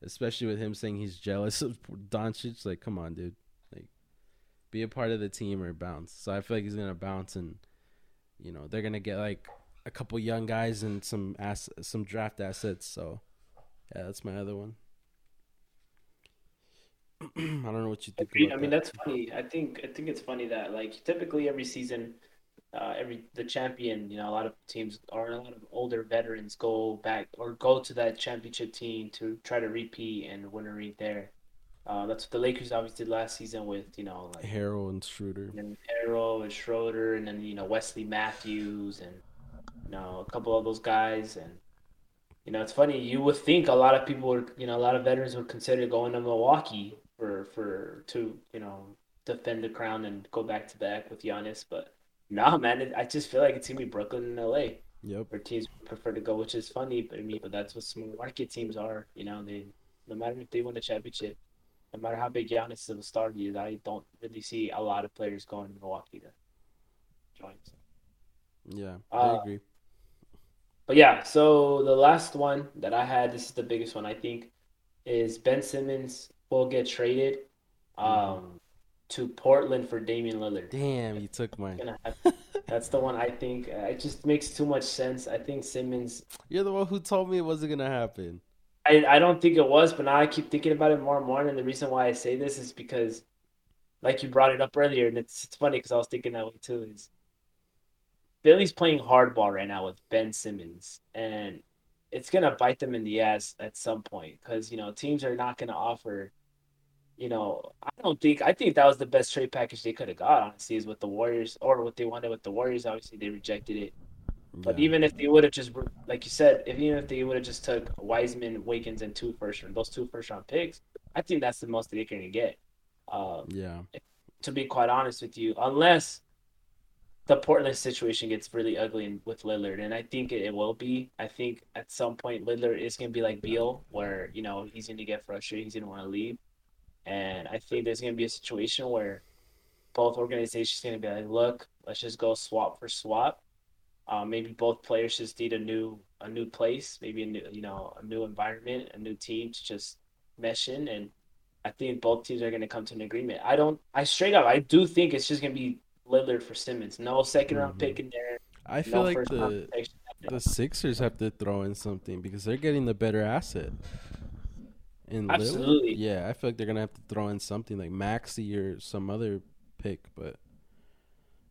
especially with him saying he's jealous of Doncic. Like, come on, dude, like, be a part of the team or bounce. So I feel like he's gonna bounce, and you know they're gonna get like a couple young guys and some ass some draft assets. So yeah, that's my other one. I don't know what you think. I mean, that. that's funny. I think I think it's funny that like typically every season uh, every the champion. You know, a lot of teams or a lot of older veterans go back or go to that championship team to try to repeat and win a ring there. Uh, that's what the Lakers obviously did last season with you know like Harrell and Schroeder, and Harrell and Schroeder, and then you know Wesley Matthews and you know a couple of those guys. And you know it's funny. You would think a lot of people would you know a lot of veterans would consider going to Milwaukee for for to you know defend the crown and go back to back with Giannis, but nah, man. It, I just feel like it's gonna be Brooklyn and LA. Yep. Where teams prefer to go, which is funny, but I mean, but that's what small market teams are. You know, they no matter if they win a championship, no matter how big Giannis of a star is, I don't really see a lot of players going to Milwaukee to join. So. Yeah, I uh, agree. But yeah, so the last one that I had, this is the biggest one I think, is Ben Simmons will get traded. Mm-hmm. Um, to Portland for Damian Lillard. Damn, you took mine. That's the one I think. Uh, it just makes too much sense. I think Simmons. You're the one who told me it wasn't gonna happen. I I don't think it was, but now I keep thinking about it more and more. And the reason why I say this is because, like you brought it up earlier, and it's it's funny because I was thinking that way too. Is Philly's playing hardball right now with Ben Simmons, and it's gonna bite them in the ass at some point because you know teams are not gonna offer you know, I don't think I think that was the best trade package they could have got. Honestly, is with the Warriors or what they wanted with the Warriors. Obviously, they rejected it. But Yeah. even if they would have just, like you said, if even if they would have just took Wiseman, Wiggins, and two first round, those two first round picks, I think that's the most that they're gonna get. Um, yeah, to be quite honest with you, unless the Portland situation gets really ugly with Lillard, and I think it, it will be. I think at some point Lillard is gonna be like Beal, where you know he's gonna get frustrated, he's gonna want to leave, and I think there's gonna be a situation where both organizations gonna be like, look, let's just go swap for swap. Uh, maybe both players just need a new a new place, maybe a new you know a new environment, a new team to just mesh in, and I think both teams are going to come to an agreement. I don't. I straight up. I do think it's just going to be Lillard for Simmons. No second round Mhm. pick in there. I feel no like the the Sixers have to throw in something because they're getting the better asset. In Lillard? Absolutely. yeah, I feel like they're gonna have to throw in something like Maxey or some other pick, but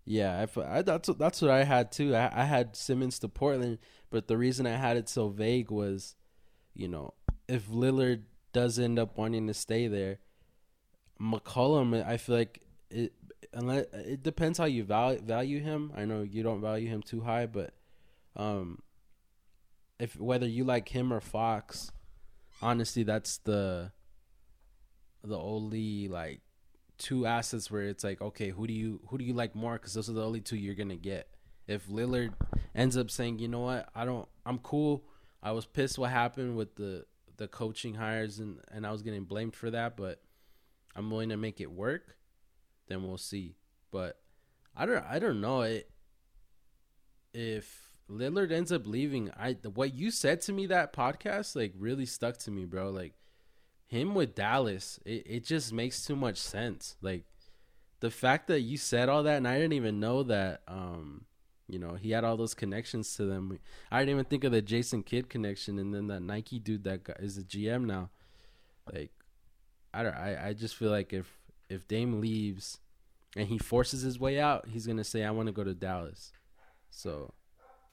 yeah, I, I that's what- that's what I had too. I, I had Simmons to Portland, but the reason I had it so vague was, you know, if Lillard does end up wanting to stay there, McCollum, I feel like it. Unless it depends how you value value him. I know you don't value him too high, but um, if whether you like him or Fox, honestly, that's the the only like two assets where it's like, okay, who do you who do you like more? Because those are the only two you're gonna get. If Lillard ends up saying, you know what, I don't, I'm cool. I was pissed what happened with the the coaching hires and and I was getting blamed for that, but I'm willing to make it work. Then we'll see. But I don't, I don't know it. If Lillard ends up leaving, I what you said to me that podcast like really stuck to me, bro. Like him with Dallas, it, it just makes too much sense. Like the fact that you said all that and I didn't even know that um you know, he had all those connections to them. I didn't even think of the Jason Kidd connection and then that Nike dude that guy is a GM now. Like I don't I, I just feel like if if Dame leaves and he forces his way out, he's gonna say, I wanna go to Dallas. So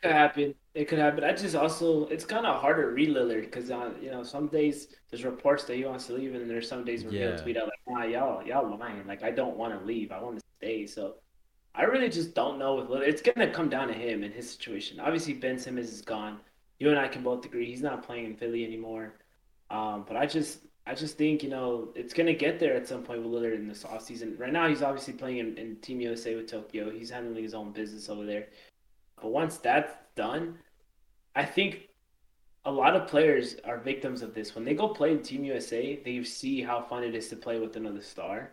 could happen. It could happen. I just also it's kind of hard to read Lillard because on you know some days there's reports that he wants to leave, and there's some days where Yeah. he'll tweet out like, "Nah, y'all y'all lying. Like I don't want to leave. I want to stay." So I really just don't know with Lillard. It's gonna come down to him and his situation. Obviously, Ben Simmons is gone. You and I can both agree he's not playing in Philly anymore. Um, but I just I just think you know it's gonna get there at some point with Lillard in this offseason. Right now, he's obviously playing in, in Team USA with Tokyo. He's handling his own business over there. But once that's done, I think a lot of players are victims of this. When they go play in Team USA, they see how fun it is to play with another star,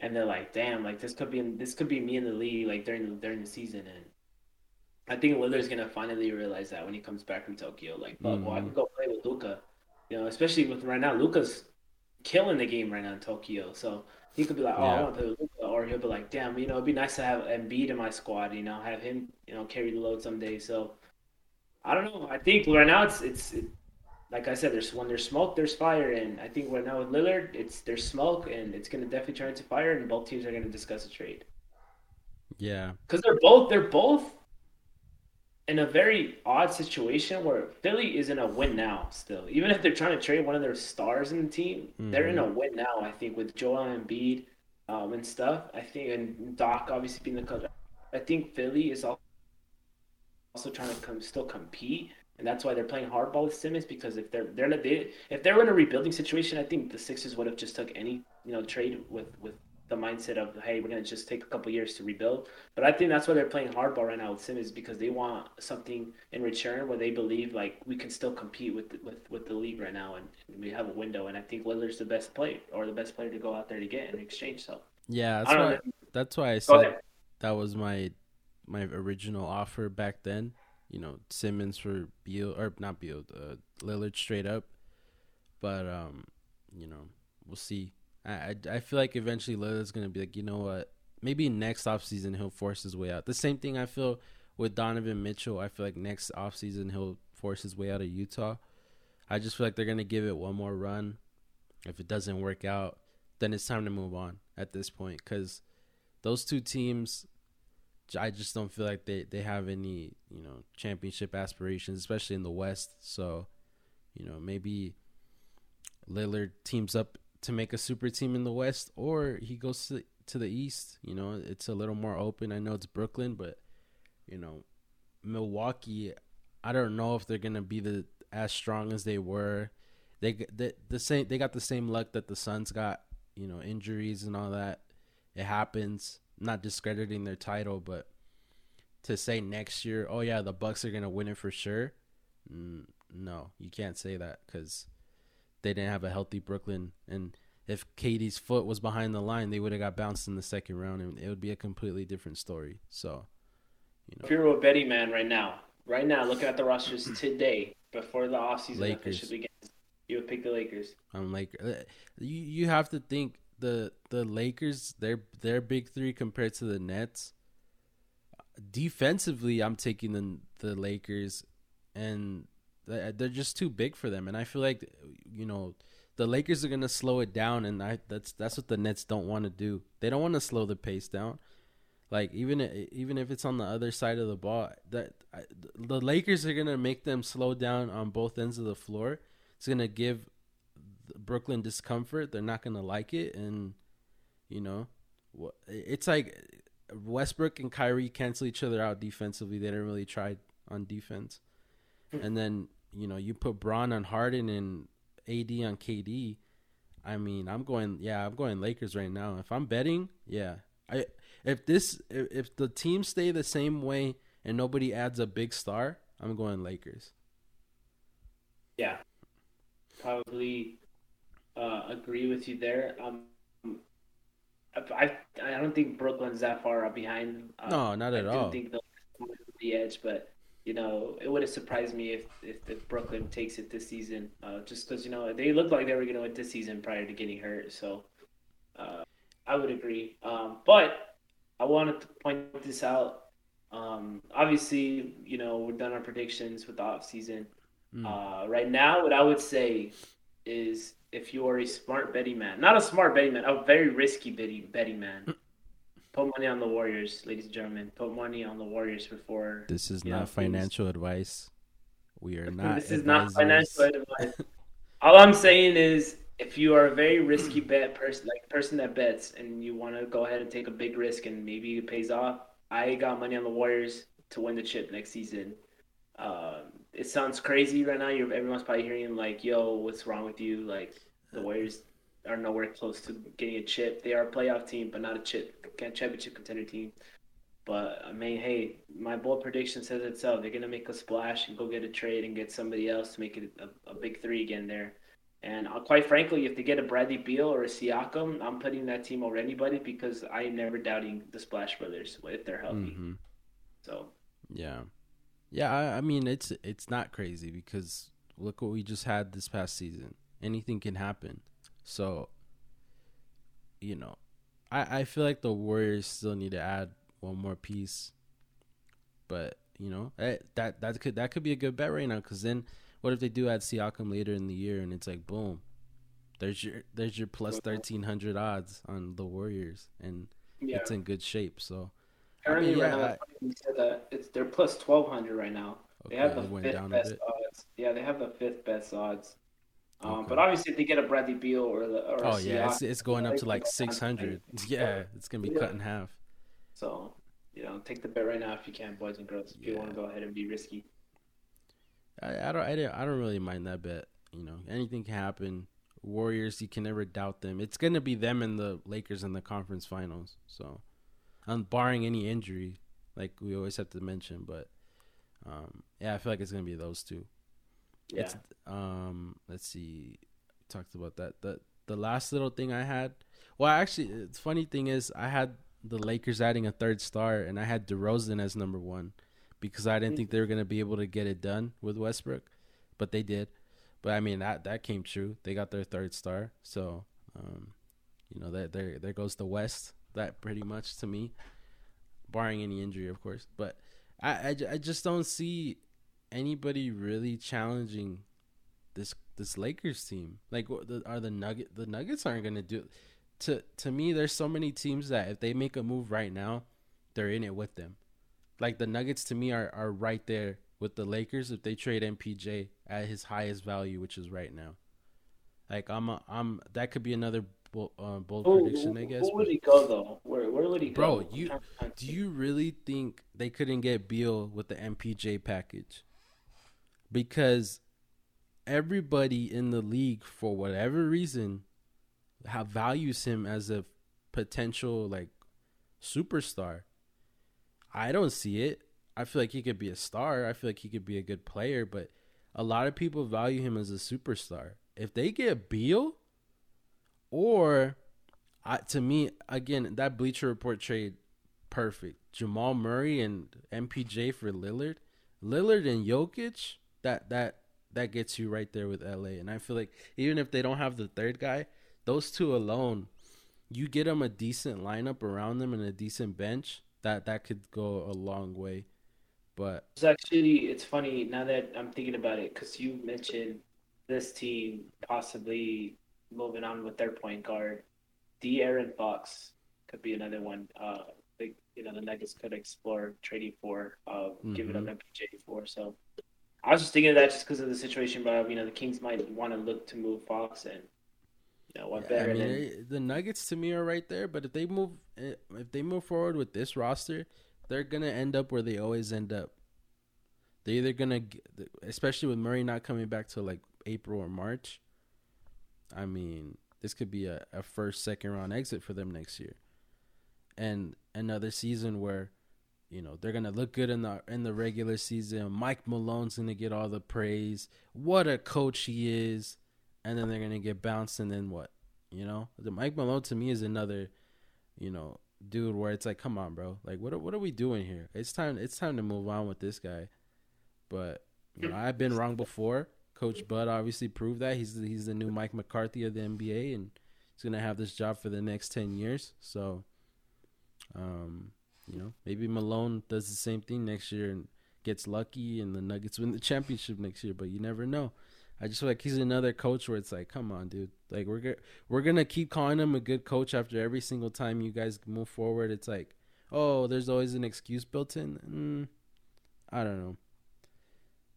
and they're like, "Damn, like this could be this could be me in the league like during the, during the season." And I think Lillard's gonna finally realize that when he comes back from Tokyo, like, "Fuck, well, I can mm-hmm. go play with Luka." You know, especially with right now, Luka's killing the game right now in Tokyo, so. He could be like, oh, I want to play with Luca, or he'll be like, damn, you know, it'd be nice to have Embiid in my squad, you know, have him, you know, carry the load someday. So I don't know. I think right now it's it's it, like I said, there's when there's smoke, there's fire, and I think right now with Lillard, it's there's smoke, and it's gonna definitely turn into fire, and both teams are gonna discuss a trade yeah. because they're both they're both in a very odd situation where Philly is in a win now still. Even if they're trying to trade one of their stars in the team, they're in mm-hmm. a win now. I think with Joel Embiid um, and stuff. I think and Doc obviously being the coach. I think Philly is also trying to come still compete. And that's why they're playing hardball with Simmons because if they're they're they if they were in a rebuilding situation, I think the Sixers would have just took any you know trade with with the mindset of hey we're gonna just take a couple years to rebuild. But I think that's why they're playing hardball right now with Simmons because they want something in return where they believe like we can still compete with the, with with the league right now and we have a window. And I think Lillard's the best player or the best player to go out there to get in exchange. So Yeah, that's why know. that's why I said that was my my original offer back then. You know, Simmons for Beal or not Beal, uh, Lillard straight up. But um, you know, we'll see. I I, feel like eventually Lillard's gonna be like, you know what? Maybe next offseason he'll force his way out. The same thing I feel with Donovan Mitchell. I feel like next offseason he'll force his way out of Utah. I just feel like they're gonna give it one more run. If it doesn't work out, then it's time to move on at this point because those two teams I just don't feel like they, they have any, you know, championship aspirations, especially in the West. So, you know, maybe Lillard teams up to make a super team in the West, or he goes to to the East. You know, it's a little more open. I know it's Brooklyn, but you know, Milwaukee. I don't know if they're gonna be the as strong as they were. They the, the same. They got the same luck that the Suns got. You know, injuries and all that. It happens. not discrediting their title, but to say next year, oh yeah, the Bucks are gonna win it for sure. No, you can't say that because they didn't have a healthy Brooklyn, and if Katie's foot was behind the line, they would have got bounced in the second round, and it would be a completely different story. So, you know, if you're a betting man right now, right now, looking at the rosters today before the offseason Lakers. officially begins, you would pick the Lakers. I'm like, uh, you you have to think the the Lakers, their their big three compared to the Nets. Defensively, I'm taking the the Lakers, and Uh, they're just too big for them. And I feel like, you know the Lakers are gonna slow it down, and I that's that's what the Nets don't want to do. They don't want to slow the pace down. Like even even if it's on the other side of the ball, that I, the Lakers are gonna make them slow down on both ends of the floor. It's gonna give Brooklyn discomfort. They're not gonna like it, and you know, it's like Westbrook and Kyrie cancel each other out defensively. They didn't really try on defense, and then you know you put Bron on Harden and AD on KD, I mean, I'm going. Yeah, I'm going Lakers right now. If I'm betting, yeah, I if this if, if the teams stay the same way and nobody adds a big star, I'm going Lakers. Yeah, probably uh, agree with you there. Um, I I don't think Brooklyn's that far behind. Um, no, not at I all. I think they'll the edge, but you know, it would have surprised me if, if, if Brooklyn takes it this season, uh, just because, you know, they looked like they were going to win this season prior to getting hurt. So uh, I would agree. Um, but I wanted to point this out. Um, obviously, you know, we're done our predictions with the off season. Mm. Uh, right now, what I would say is if you are a smart betting man, not a smart betting man, a very risky betting, betting man. Put money on the Warriors, ladies and gentlemen. Put money on the Warriors before. This is not know, financial advice. We are not. this is not financial advice. All I'm saying is, if you are a very risky bet person, like person that bets, and you want to go ahead and take a big risk, and maybe it pays off. I got money on the Warriors to win the chip next season. Um, it sounds crazy right now. You're everyone's probably hearing like, "Yo, what's wrong with you?" Like the Warriors are nowhere close to getting a chip. They are a playoff team, but not a chip championship contender team. But I mean, hey, my bold prediction says itself. They're gonna make a splash and go get a trade and get somebody else to make it a, a big three again there. And uh, quite frankly, if they get a Bradley Beal or a Siakam, I'm putting that team over anybody because I'm never doubting the Splash Brothers if they're healthy. Mm-hmm. So yeah, yeah. I, I mean, it's it's not crazy because look what we just had this past season. Anything can happen. So, you know, I I feel like the Warriors still need to add one more piece, but you know that that that could that could be a good bet right now. Because then, what if they do add Siakam later in the year and it's like boom, there's your there's your plus thirteen hundred odds on the Warriors and yeah. it's in good shape. So currently, I mean, yeah, right now, said that it's they're plus twelve hundred right now. Okay, they have the fifth best odds. Yeah, they have the fifth best odds. Um, okay. But obviously, if they get a Bradley Beal or the or oh yeah, it's, it's going up to like six hundred. Yeah, it's gonna be yeah. cut in half. So you know, take the bet right now if you can, boys and girls. If yeah. you want to go ahead and be risky. I, I don't I don't I don't really mind that bet. You know, anything can happen. Warriors, you can never doubt them. It's gonna be them and the Lakers in the conference finals. So, um, barring any injury, like we always have to mention, but um, yeah, I feel like it's gonna be those two. Yeah. It's um let's see talked about that. The the last little thing I had well actually the funny thing is I had the Lakers adding a third star and I had DeRozan as number one because I didn't think they were gonna be able to get it done with Westbrook. But they did. But I mean that that came true. They got their third star. So um you know that there there goes the West. That pretty much to me, barring any injury, of course. But I, I, I just don't see anybody really challenging this this Lakers team. Like, are the Nugget the Nuggets aren't gonna do. To to me, there's so many teams that if they make a move right now, they're in it with them. Like the Nuggets to me are are right there with the Lakers if they trade MPJ at his highest value, which is right now. Like I'm a, I'm that could be another bold, uh, bold prediction, I guess. who would he go though? Where where would he Bro, go? Bro, you- I'm trying to Do you really think they couldn't get Beal with the MPJ package? Because everybody in the league, for whatever reason, have values him as a potential like superstar. I don't see it. I feel like he could be a star. I feel like he could be a good player, but a lot of people value him as a superstar. If they get Beal, or to me, again, that Bleacher Report trade, perfect. Jamal Murray and MPJ for Lillard, Lillard and Jokic, that that that gets you right there with LA. And I feel like even if they don't have the third guy, those two alone, you get them a decent lineup around them and a decent bench. That that could go a long way. But It's actually it's funny now that I'm thinking about it because you mentioned this team possibly moving on with their point guard. D. Aaron Fox could be another one. Uh, they, you know, the Nuggets could explore trading for, uh, giving up MPJ for. So I was just thinking of that just because of the situation, but you know, the Kings might want to look to move Fox and you know what Yeah, better I mean, than the Nuggets to me are right there. But if they move, eh, if they move forward with this roster, they're gonna end up where they always end up. They're either gonna, especially with Murray not coming back till like April or March. I mean, this could be a, a first, second round exit for them next year, and another season where, you know, they're gonna look good in the in the regular season. Mike Malone's gonna get all the praise. What a coach he is and then they're gonna get bounced, and then what? You know, the Mike Malone to me is another, you know, dude where it's like, come on, bro, like what are, what are we doing here? It's time it's time to move on with this guy. But you know, I've been wrong before. Coach Bud obviously proved that he's he's the new Mike McCarthy of the NBA, and he's gonna have this job for the next ten years. So, um, you know, maybe Malone does the same thing next year and gets lucky, and the Nuggets win the championship next year. But you never know. I just feel like he's another coach where it's like, come on, dude. Like we're go- we're gonna keep calling him a good coach after every single time you guys move forward. It's like, oh, there's always an excuse built in. Mm, I don't know.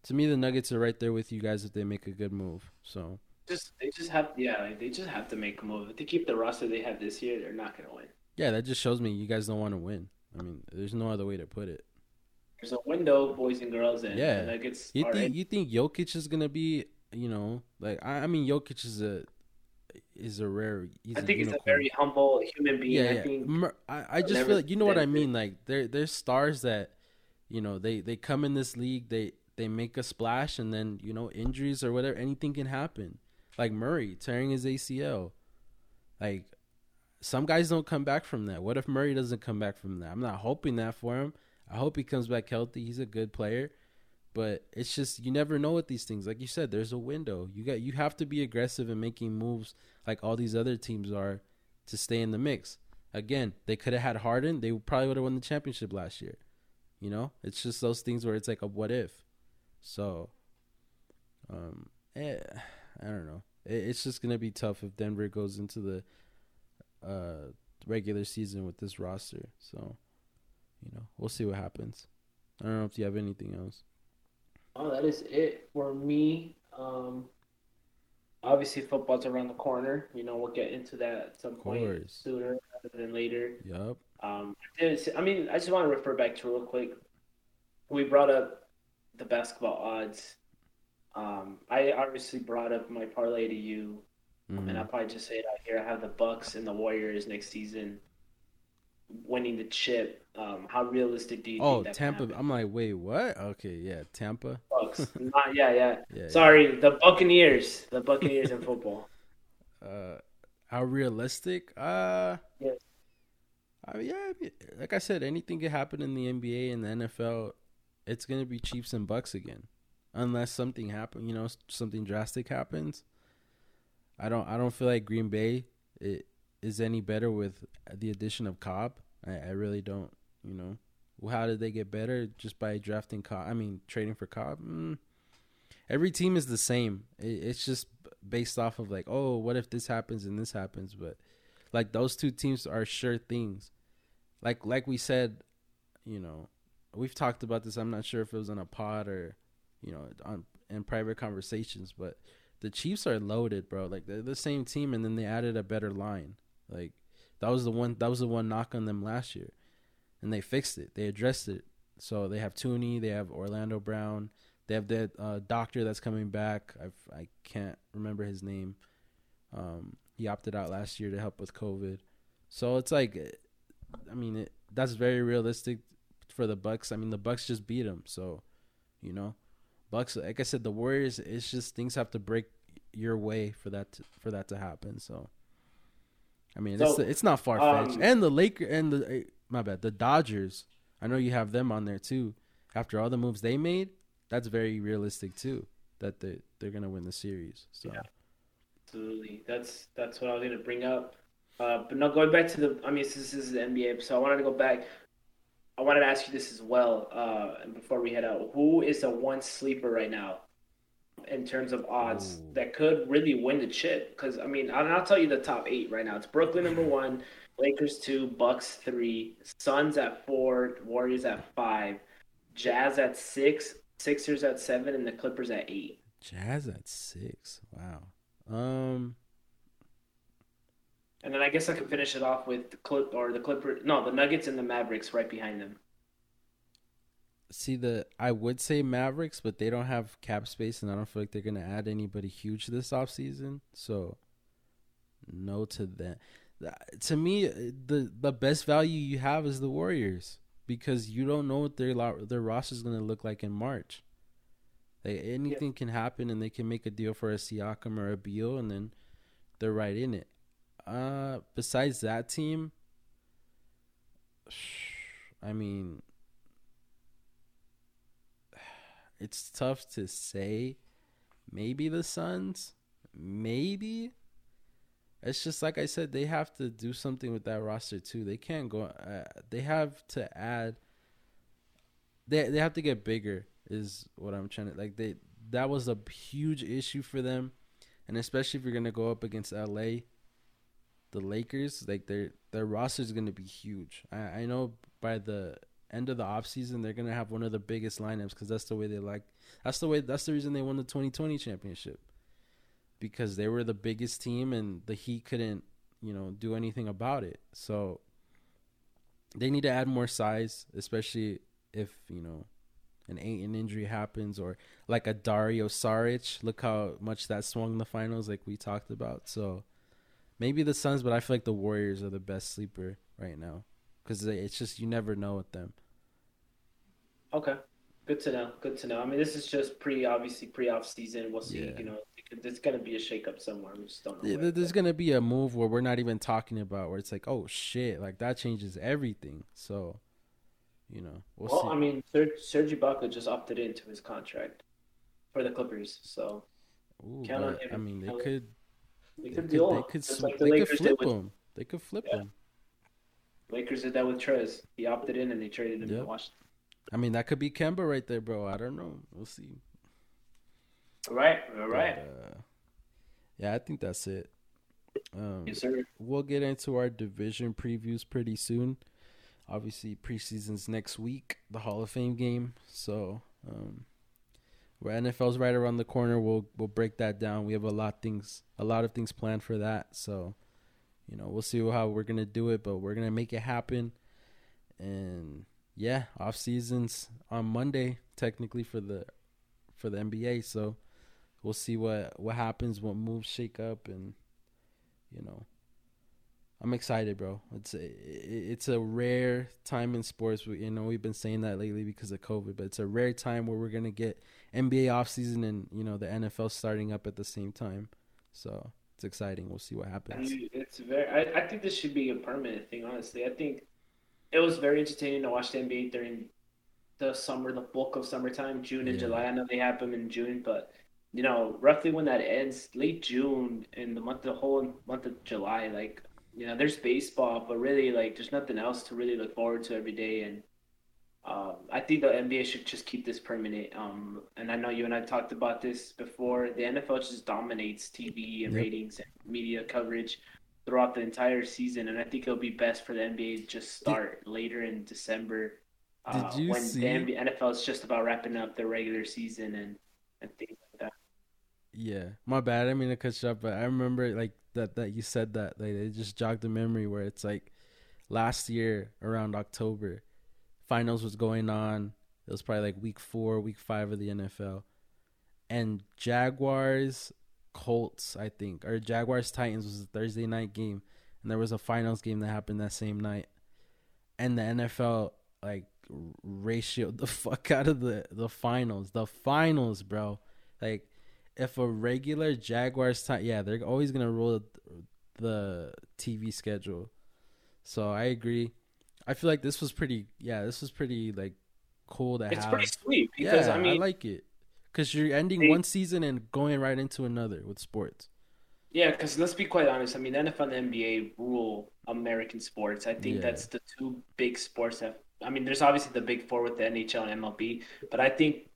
To me, the Nuggets are right there with you guys if they make a good move. So just they just have yeah like, they just have to make a move. If they keep the roster they have this year, they're not gonna win. yeah, that just shows me you guys don't want to win. I mean, there's no other way to put it. There's a window, boys and girls, and Yeah. the Nuggets You think in. you think Jokic is gonna be, you know, like I, I mean, Jokic is a is a rare. I a think he's a very humble human being. yeah, I yeah. think I, I just feel like you know what I mean. Like there, there's stars that, you know, they they come in this league, they they make a splash, and then you know injuries or whatever, anything can happen. Like Murray tearing his ACL, like some guys don't come back from that. What if Murray doesn't come back from that? I'm not hoping that for him. I hope he comes back healthy. He's a good player. But it's just you never know with these things. Like you said, there's a window. You got you have to be aggressive in making moves like all these other teams are to stay in the mix. Again, they could have had Harden. They probably would have won the championship last year. You know, it's just those things where it's like a what if. So, um, eh, I don't know. It, it's just gonna be tough if Denver goes into the uh regular season with this roster. So, you know, we'll see what happens. I don't know if you have anything else. oh, that is it for me. Um, obviously, football's around the corner. You know, we'll get into that at some point sooner rather than later. Yup. Um, I mean, I just want to refer back to real quick. We brought up the basketball odds. Um, I obviously brought up my parlay to you, and I'll probably just say it out here. I have the Bucks and the Warriors next season winning the chip. Um, how realistic do you Oh, think that can Tampa. I'm like, wait, what? Okay, yeah, Tampa. Bucks. Not, yeah, yeah. Yeah. Sorry, the Buccaneers. The Buccaneers in football. uh how realistic uh Yes. I mean, yeah like i said anything can happen in the nba and the nfl it's gonna be chiefs and bucks again unless something happens. you know something drastic happens i don't i don't feel like green bay is any better with the addition of cobb. I, I really don't you know. Well, how did they get better? Just by drafting cobb i mean trading for cobb? Mm. every team is the same. It, it's just based off of like oh what if this happens and this happens? But like those two teams are sure things. Like like we said you know we've talked about this. I'm not sure if it was on a pod or you know on in private conversations but the Chiefs are loaded, bro. Like they're the same team, and then they added a better line. Like that was the one that was the one knock on them last year, and they fixed it. They addressed it. So they have Thuney, they have Orlando Brown, they have that uh, doctor that's coming back. I I can't remember his name. Um, he opted out last year to help with COVID. So it's like, I mean, it, that's very realistic for the Bucks. I mean, the Bucks just beat them, so you know, Bucks. Like I said, the Warriors. It's just things have to break your way for that to, for that to happen. So, I mean, so, it's it's not far fetched. Um, and the Laker and the eh, my bad, the Dodgers. I know you have them on there too. After all the moves they made, that's very realistic too. That they they're gonna win the series. So. Yeah. Absolutely, that's that's what I was gonna bring up. Uh, but no, going back to the, I mean, this is the NBA, so I wanted to go back. I wanted to ask you this as well. Uh, before we head out, who is the one sleeper right now in terms of odds Ooh. that could really win the chip? Because I mean, I'll tell you the top eight right now. It's Brooklyn number one, Lakers two, Bucks three, Suns at four, Warriors at five, Jazz at six, Sixers at seven, and the Clippers at eight. Jazz at six. Wow. Um. And then I guess I could finish it off with the clip or the Clipper. No, the Nuggets and the Mavericks right behind them. See the I would say Mavericks, but they don't have cap space, and I don't feel like they're gonna add anybody huge this offseason. So, no to that. To me, the the best value you have is the Warriors because you don't know what their their roster is gonna look like in March. Like anything can happen, and they can make a deal for a Siakam or a Beal, and then they're right in it. Uh, besides that team, I mean, it's tough to say. Maybe the Suns, maybe. It's just like I said, they have to do something with that roster too. They can't go. Uh, they have to add. They they have to get bigger. Is what I'm trying to like. They that was a huge issue for them, and especially if you're gonna go up against LA the Lakers, like their their roster is going to be huge. I, I know by the end of the offseason they're going to have one of the biggest lineups because that's the way they like. That's the way. That's the reason they won the 2020 championship because they were the biggest team and the Heat couldn't, you know, do anything about it. So they need to add more size, especially if you know an eight an injury happens or like a Dario Saric. Look how much that swung the finals, like we talked about. So Maybe the Suns, but I feel like the Warriors are the best sleeper right now because it's just you never know with them. Okay, good to know. Good to know. I mean, this is just pre, obviously pre off season. We'll see. Yeah. You know, there's gonna be a shakeup somewhere. We just don't know. Yeah, there's gonna be a move where we're not even talking about where it's like, oh shit, like that changes everything. So, you know, we'll, well I mean, Serge, Serge Ibaka just opted into his contract for the Clippers, so. Ooh, but, I mean, they could they could, they could, they could, like the they could flip with, him. They could flip yeah. him. Lakers did that with Trez. He opted in and they traded him yep. to Washington. I mean, that could be Kemba right there, bro. I don't know. We'll see. All right, all right. But, uh, yeah, I think that's it. Um, yes, sir. We'll get into our division previews pretty soon. Obviously, preseason's next week, the Hall of Fame game. So, um, where NFL's right around the corner. We'll we'll break that down. We have a lot things a lot of things planned for that. So, you know, we'll see how we're gonna do it, but we're gonna make it happen. And yeah, off seasons on Monday technically for the for the NBA. So we'll see what what happens, what moves shake up, and you know, I'm excited, bro. It's a, it's a rare time in sports. We, you know, we've been saying that lately because of COVID, but it's a rare time where we're gonna get NBA offseason and you know the NFL starting up at the same time. So it's exciting. We'll see what happens. It's very. I, I think this should be a permanent thing. Honestly, I think it was very entertaining to watch the NBA during the summer, the bulk of summertime, June and yeah. July. I know they have them in June, but you know, roughly when that ends, late June and the month, the whole month of July, like you know, there's baseball, but really, like, there's nothing else to really look forward to every day. And um, I think the NBA should just keep this permanent. Um, and I know you and I talked about this before. The NFL just dominates TV and yep. ratings and media coverage throughout the entire season, and I think it'll be best for the NBA to just start did, later in December. Uh, when see? the NBA, NFL is just about wrapping up their regular season and, and things like. Yeah, my bad. I mean to cut you up, but I remember like that that you said that like it just jogged the memory where it's like last year around October, finals was going on. It was probably like week four, week five of the NFL, and Jaguars Colts, I think, or Jaguars Titans was a Thursday night game, and there was a finals game that happened that same night, and the NFL like ratioed the fuck out of the the finals, the finals, bro. Like, if a regular Jaguars time, yeah, they're always gonna roll the TV schedule. So I agree. I feel like this was pretty. Yeah, this was pretty like cool to It's have. pretty sweet because yeah, I mean, I like it because you're ending They- one season and going right into another with sports. yeah, because let's be quite honest. I mean, NFL and NBA rule American sports. I think Yeah. that's the two big sports that. I mean, there's obviously the big four with the NHL and MLB, but I think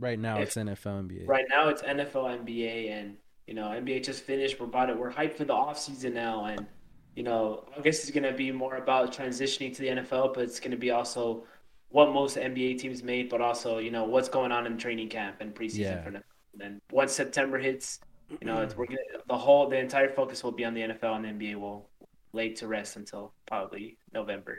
Right now, If- it's NFL, NBA. right now it's NFL, NBA, and you know NBA just finished. We're about it. We're hyped for the off season now, and you know August is going to be more about transitioning to the NFL, but it's going to be also what most NBA teams made, but also you know what's going on in training camp and preseason Yeah. for them. And then once September hits, you know it's, mm. we're gonna the whole the entire focus will be on the NFL, and the NBA will lay to rest until probably November.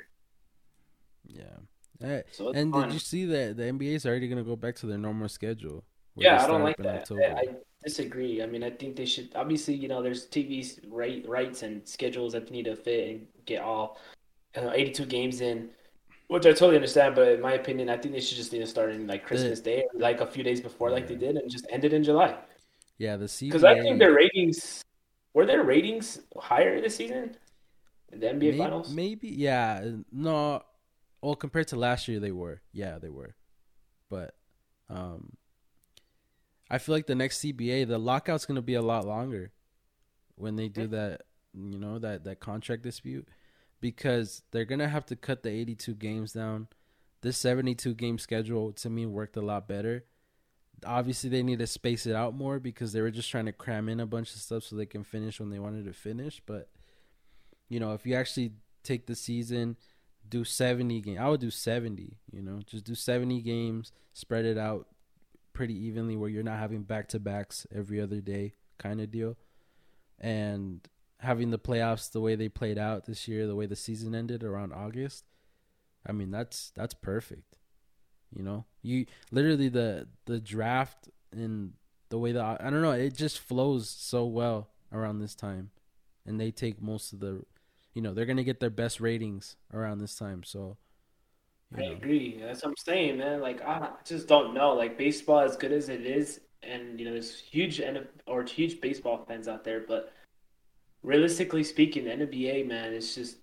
Yeah. Eh, So and fun. did you see that the NBA is already gonna go back to their normal schedule? Yeah, I don't like that. I, I disagree. I mean, I think they should obviously, you know, there's TV right rights and schedules that need to fit and get all uh, 82 games in, which I totally understand. But in my opinion, I think they should just need to start in like Christmas Day, or like a few days before, like they did, and just end it in July. yeah, the season. Because I think their ratings were their ratings higher this season the NBA maybe, Finals. maybe, yeah, no. Well, compared to last year, they were. Yeah, they were. But, um, I feel like the next CBA, the lockout's gonna be a lot longer when they do that. You know that that contract dispute because they're gonna have to cut the 82 games down. This 72 game schedule to me worked a lot better. Obviously, they need to space it out more because they were just trying to cram in a bunch of stuff so they can finish when they wanted to finish. But you know, if you actually take the season, do 70 games. I would do 70, you know, just do 70 games, spread it out pretty evenly where you're not having back to backs every other day kind of deal. And having the playoffs the way they played out this year, the way the season ended around August, I mean, that's that's perfect. You know, you literally the the draft and the way that I don't know, it just flows so well around this time, and they take most of the, you know, they're gonna get their best ratings around this time. So, I know, agree. That's what I'm saying, man. Like I just don't know. Like baseball, as good as it is, and you know, there's huge N or huge baseball fans out there, but realistically speaking, the NBA, man, it's just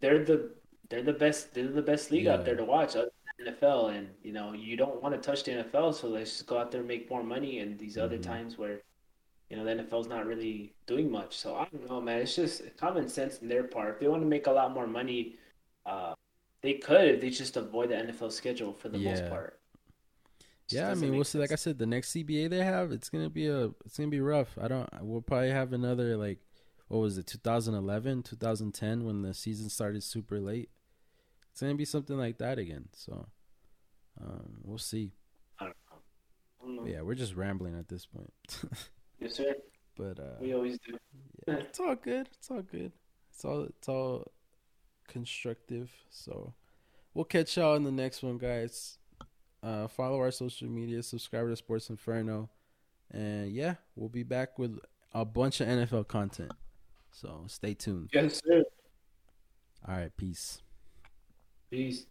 they're the they're the best they're the best league out there to watch other than NFL, and you know, you don't want to touch the NFL, so let's just go out there and make more money. And these other Mhm. times where you know the NFL's not really doing much, so I don't know, man. It's just common sense in their part. If they want to make a lot more money. Uh, they could if they just avoid the NFL schedule for the most part. Just Yeah, I mean, we'll see. Like I said, the next CBA they have, it's gonna be a, it's gonna be rough. I don't. We'll probably have another like, what was it, 2011, 2010, when the season started super late. It's gonna be something like that again. So, um, we'll see. I don't know. I don't know. Yeah, we're just rambling at this point. Yes, sir. but uh, We always do. yeah, it's all good. It's all good. It's all it's all constructive. So we'll catch y'all in the next one, guys. Uh, follow our social media, subscribe to Sports Inferno, and yeah, we'll be back with a bunch of NFL content. So stay tuned. Yes, sir. All right, peace. Peace.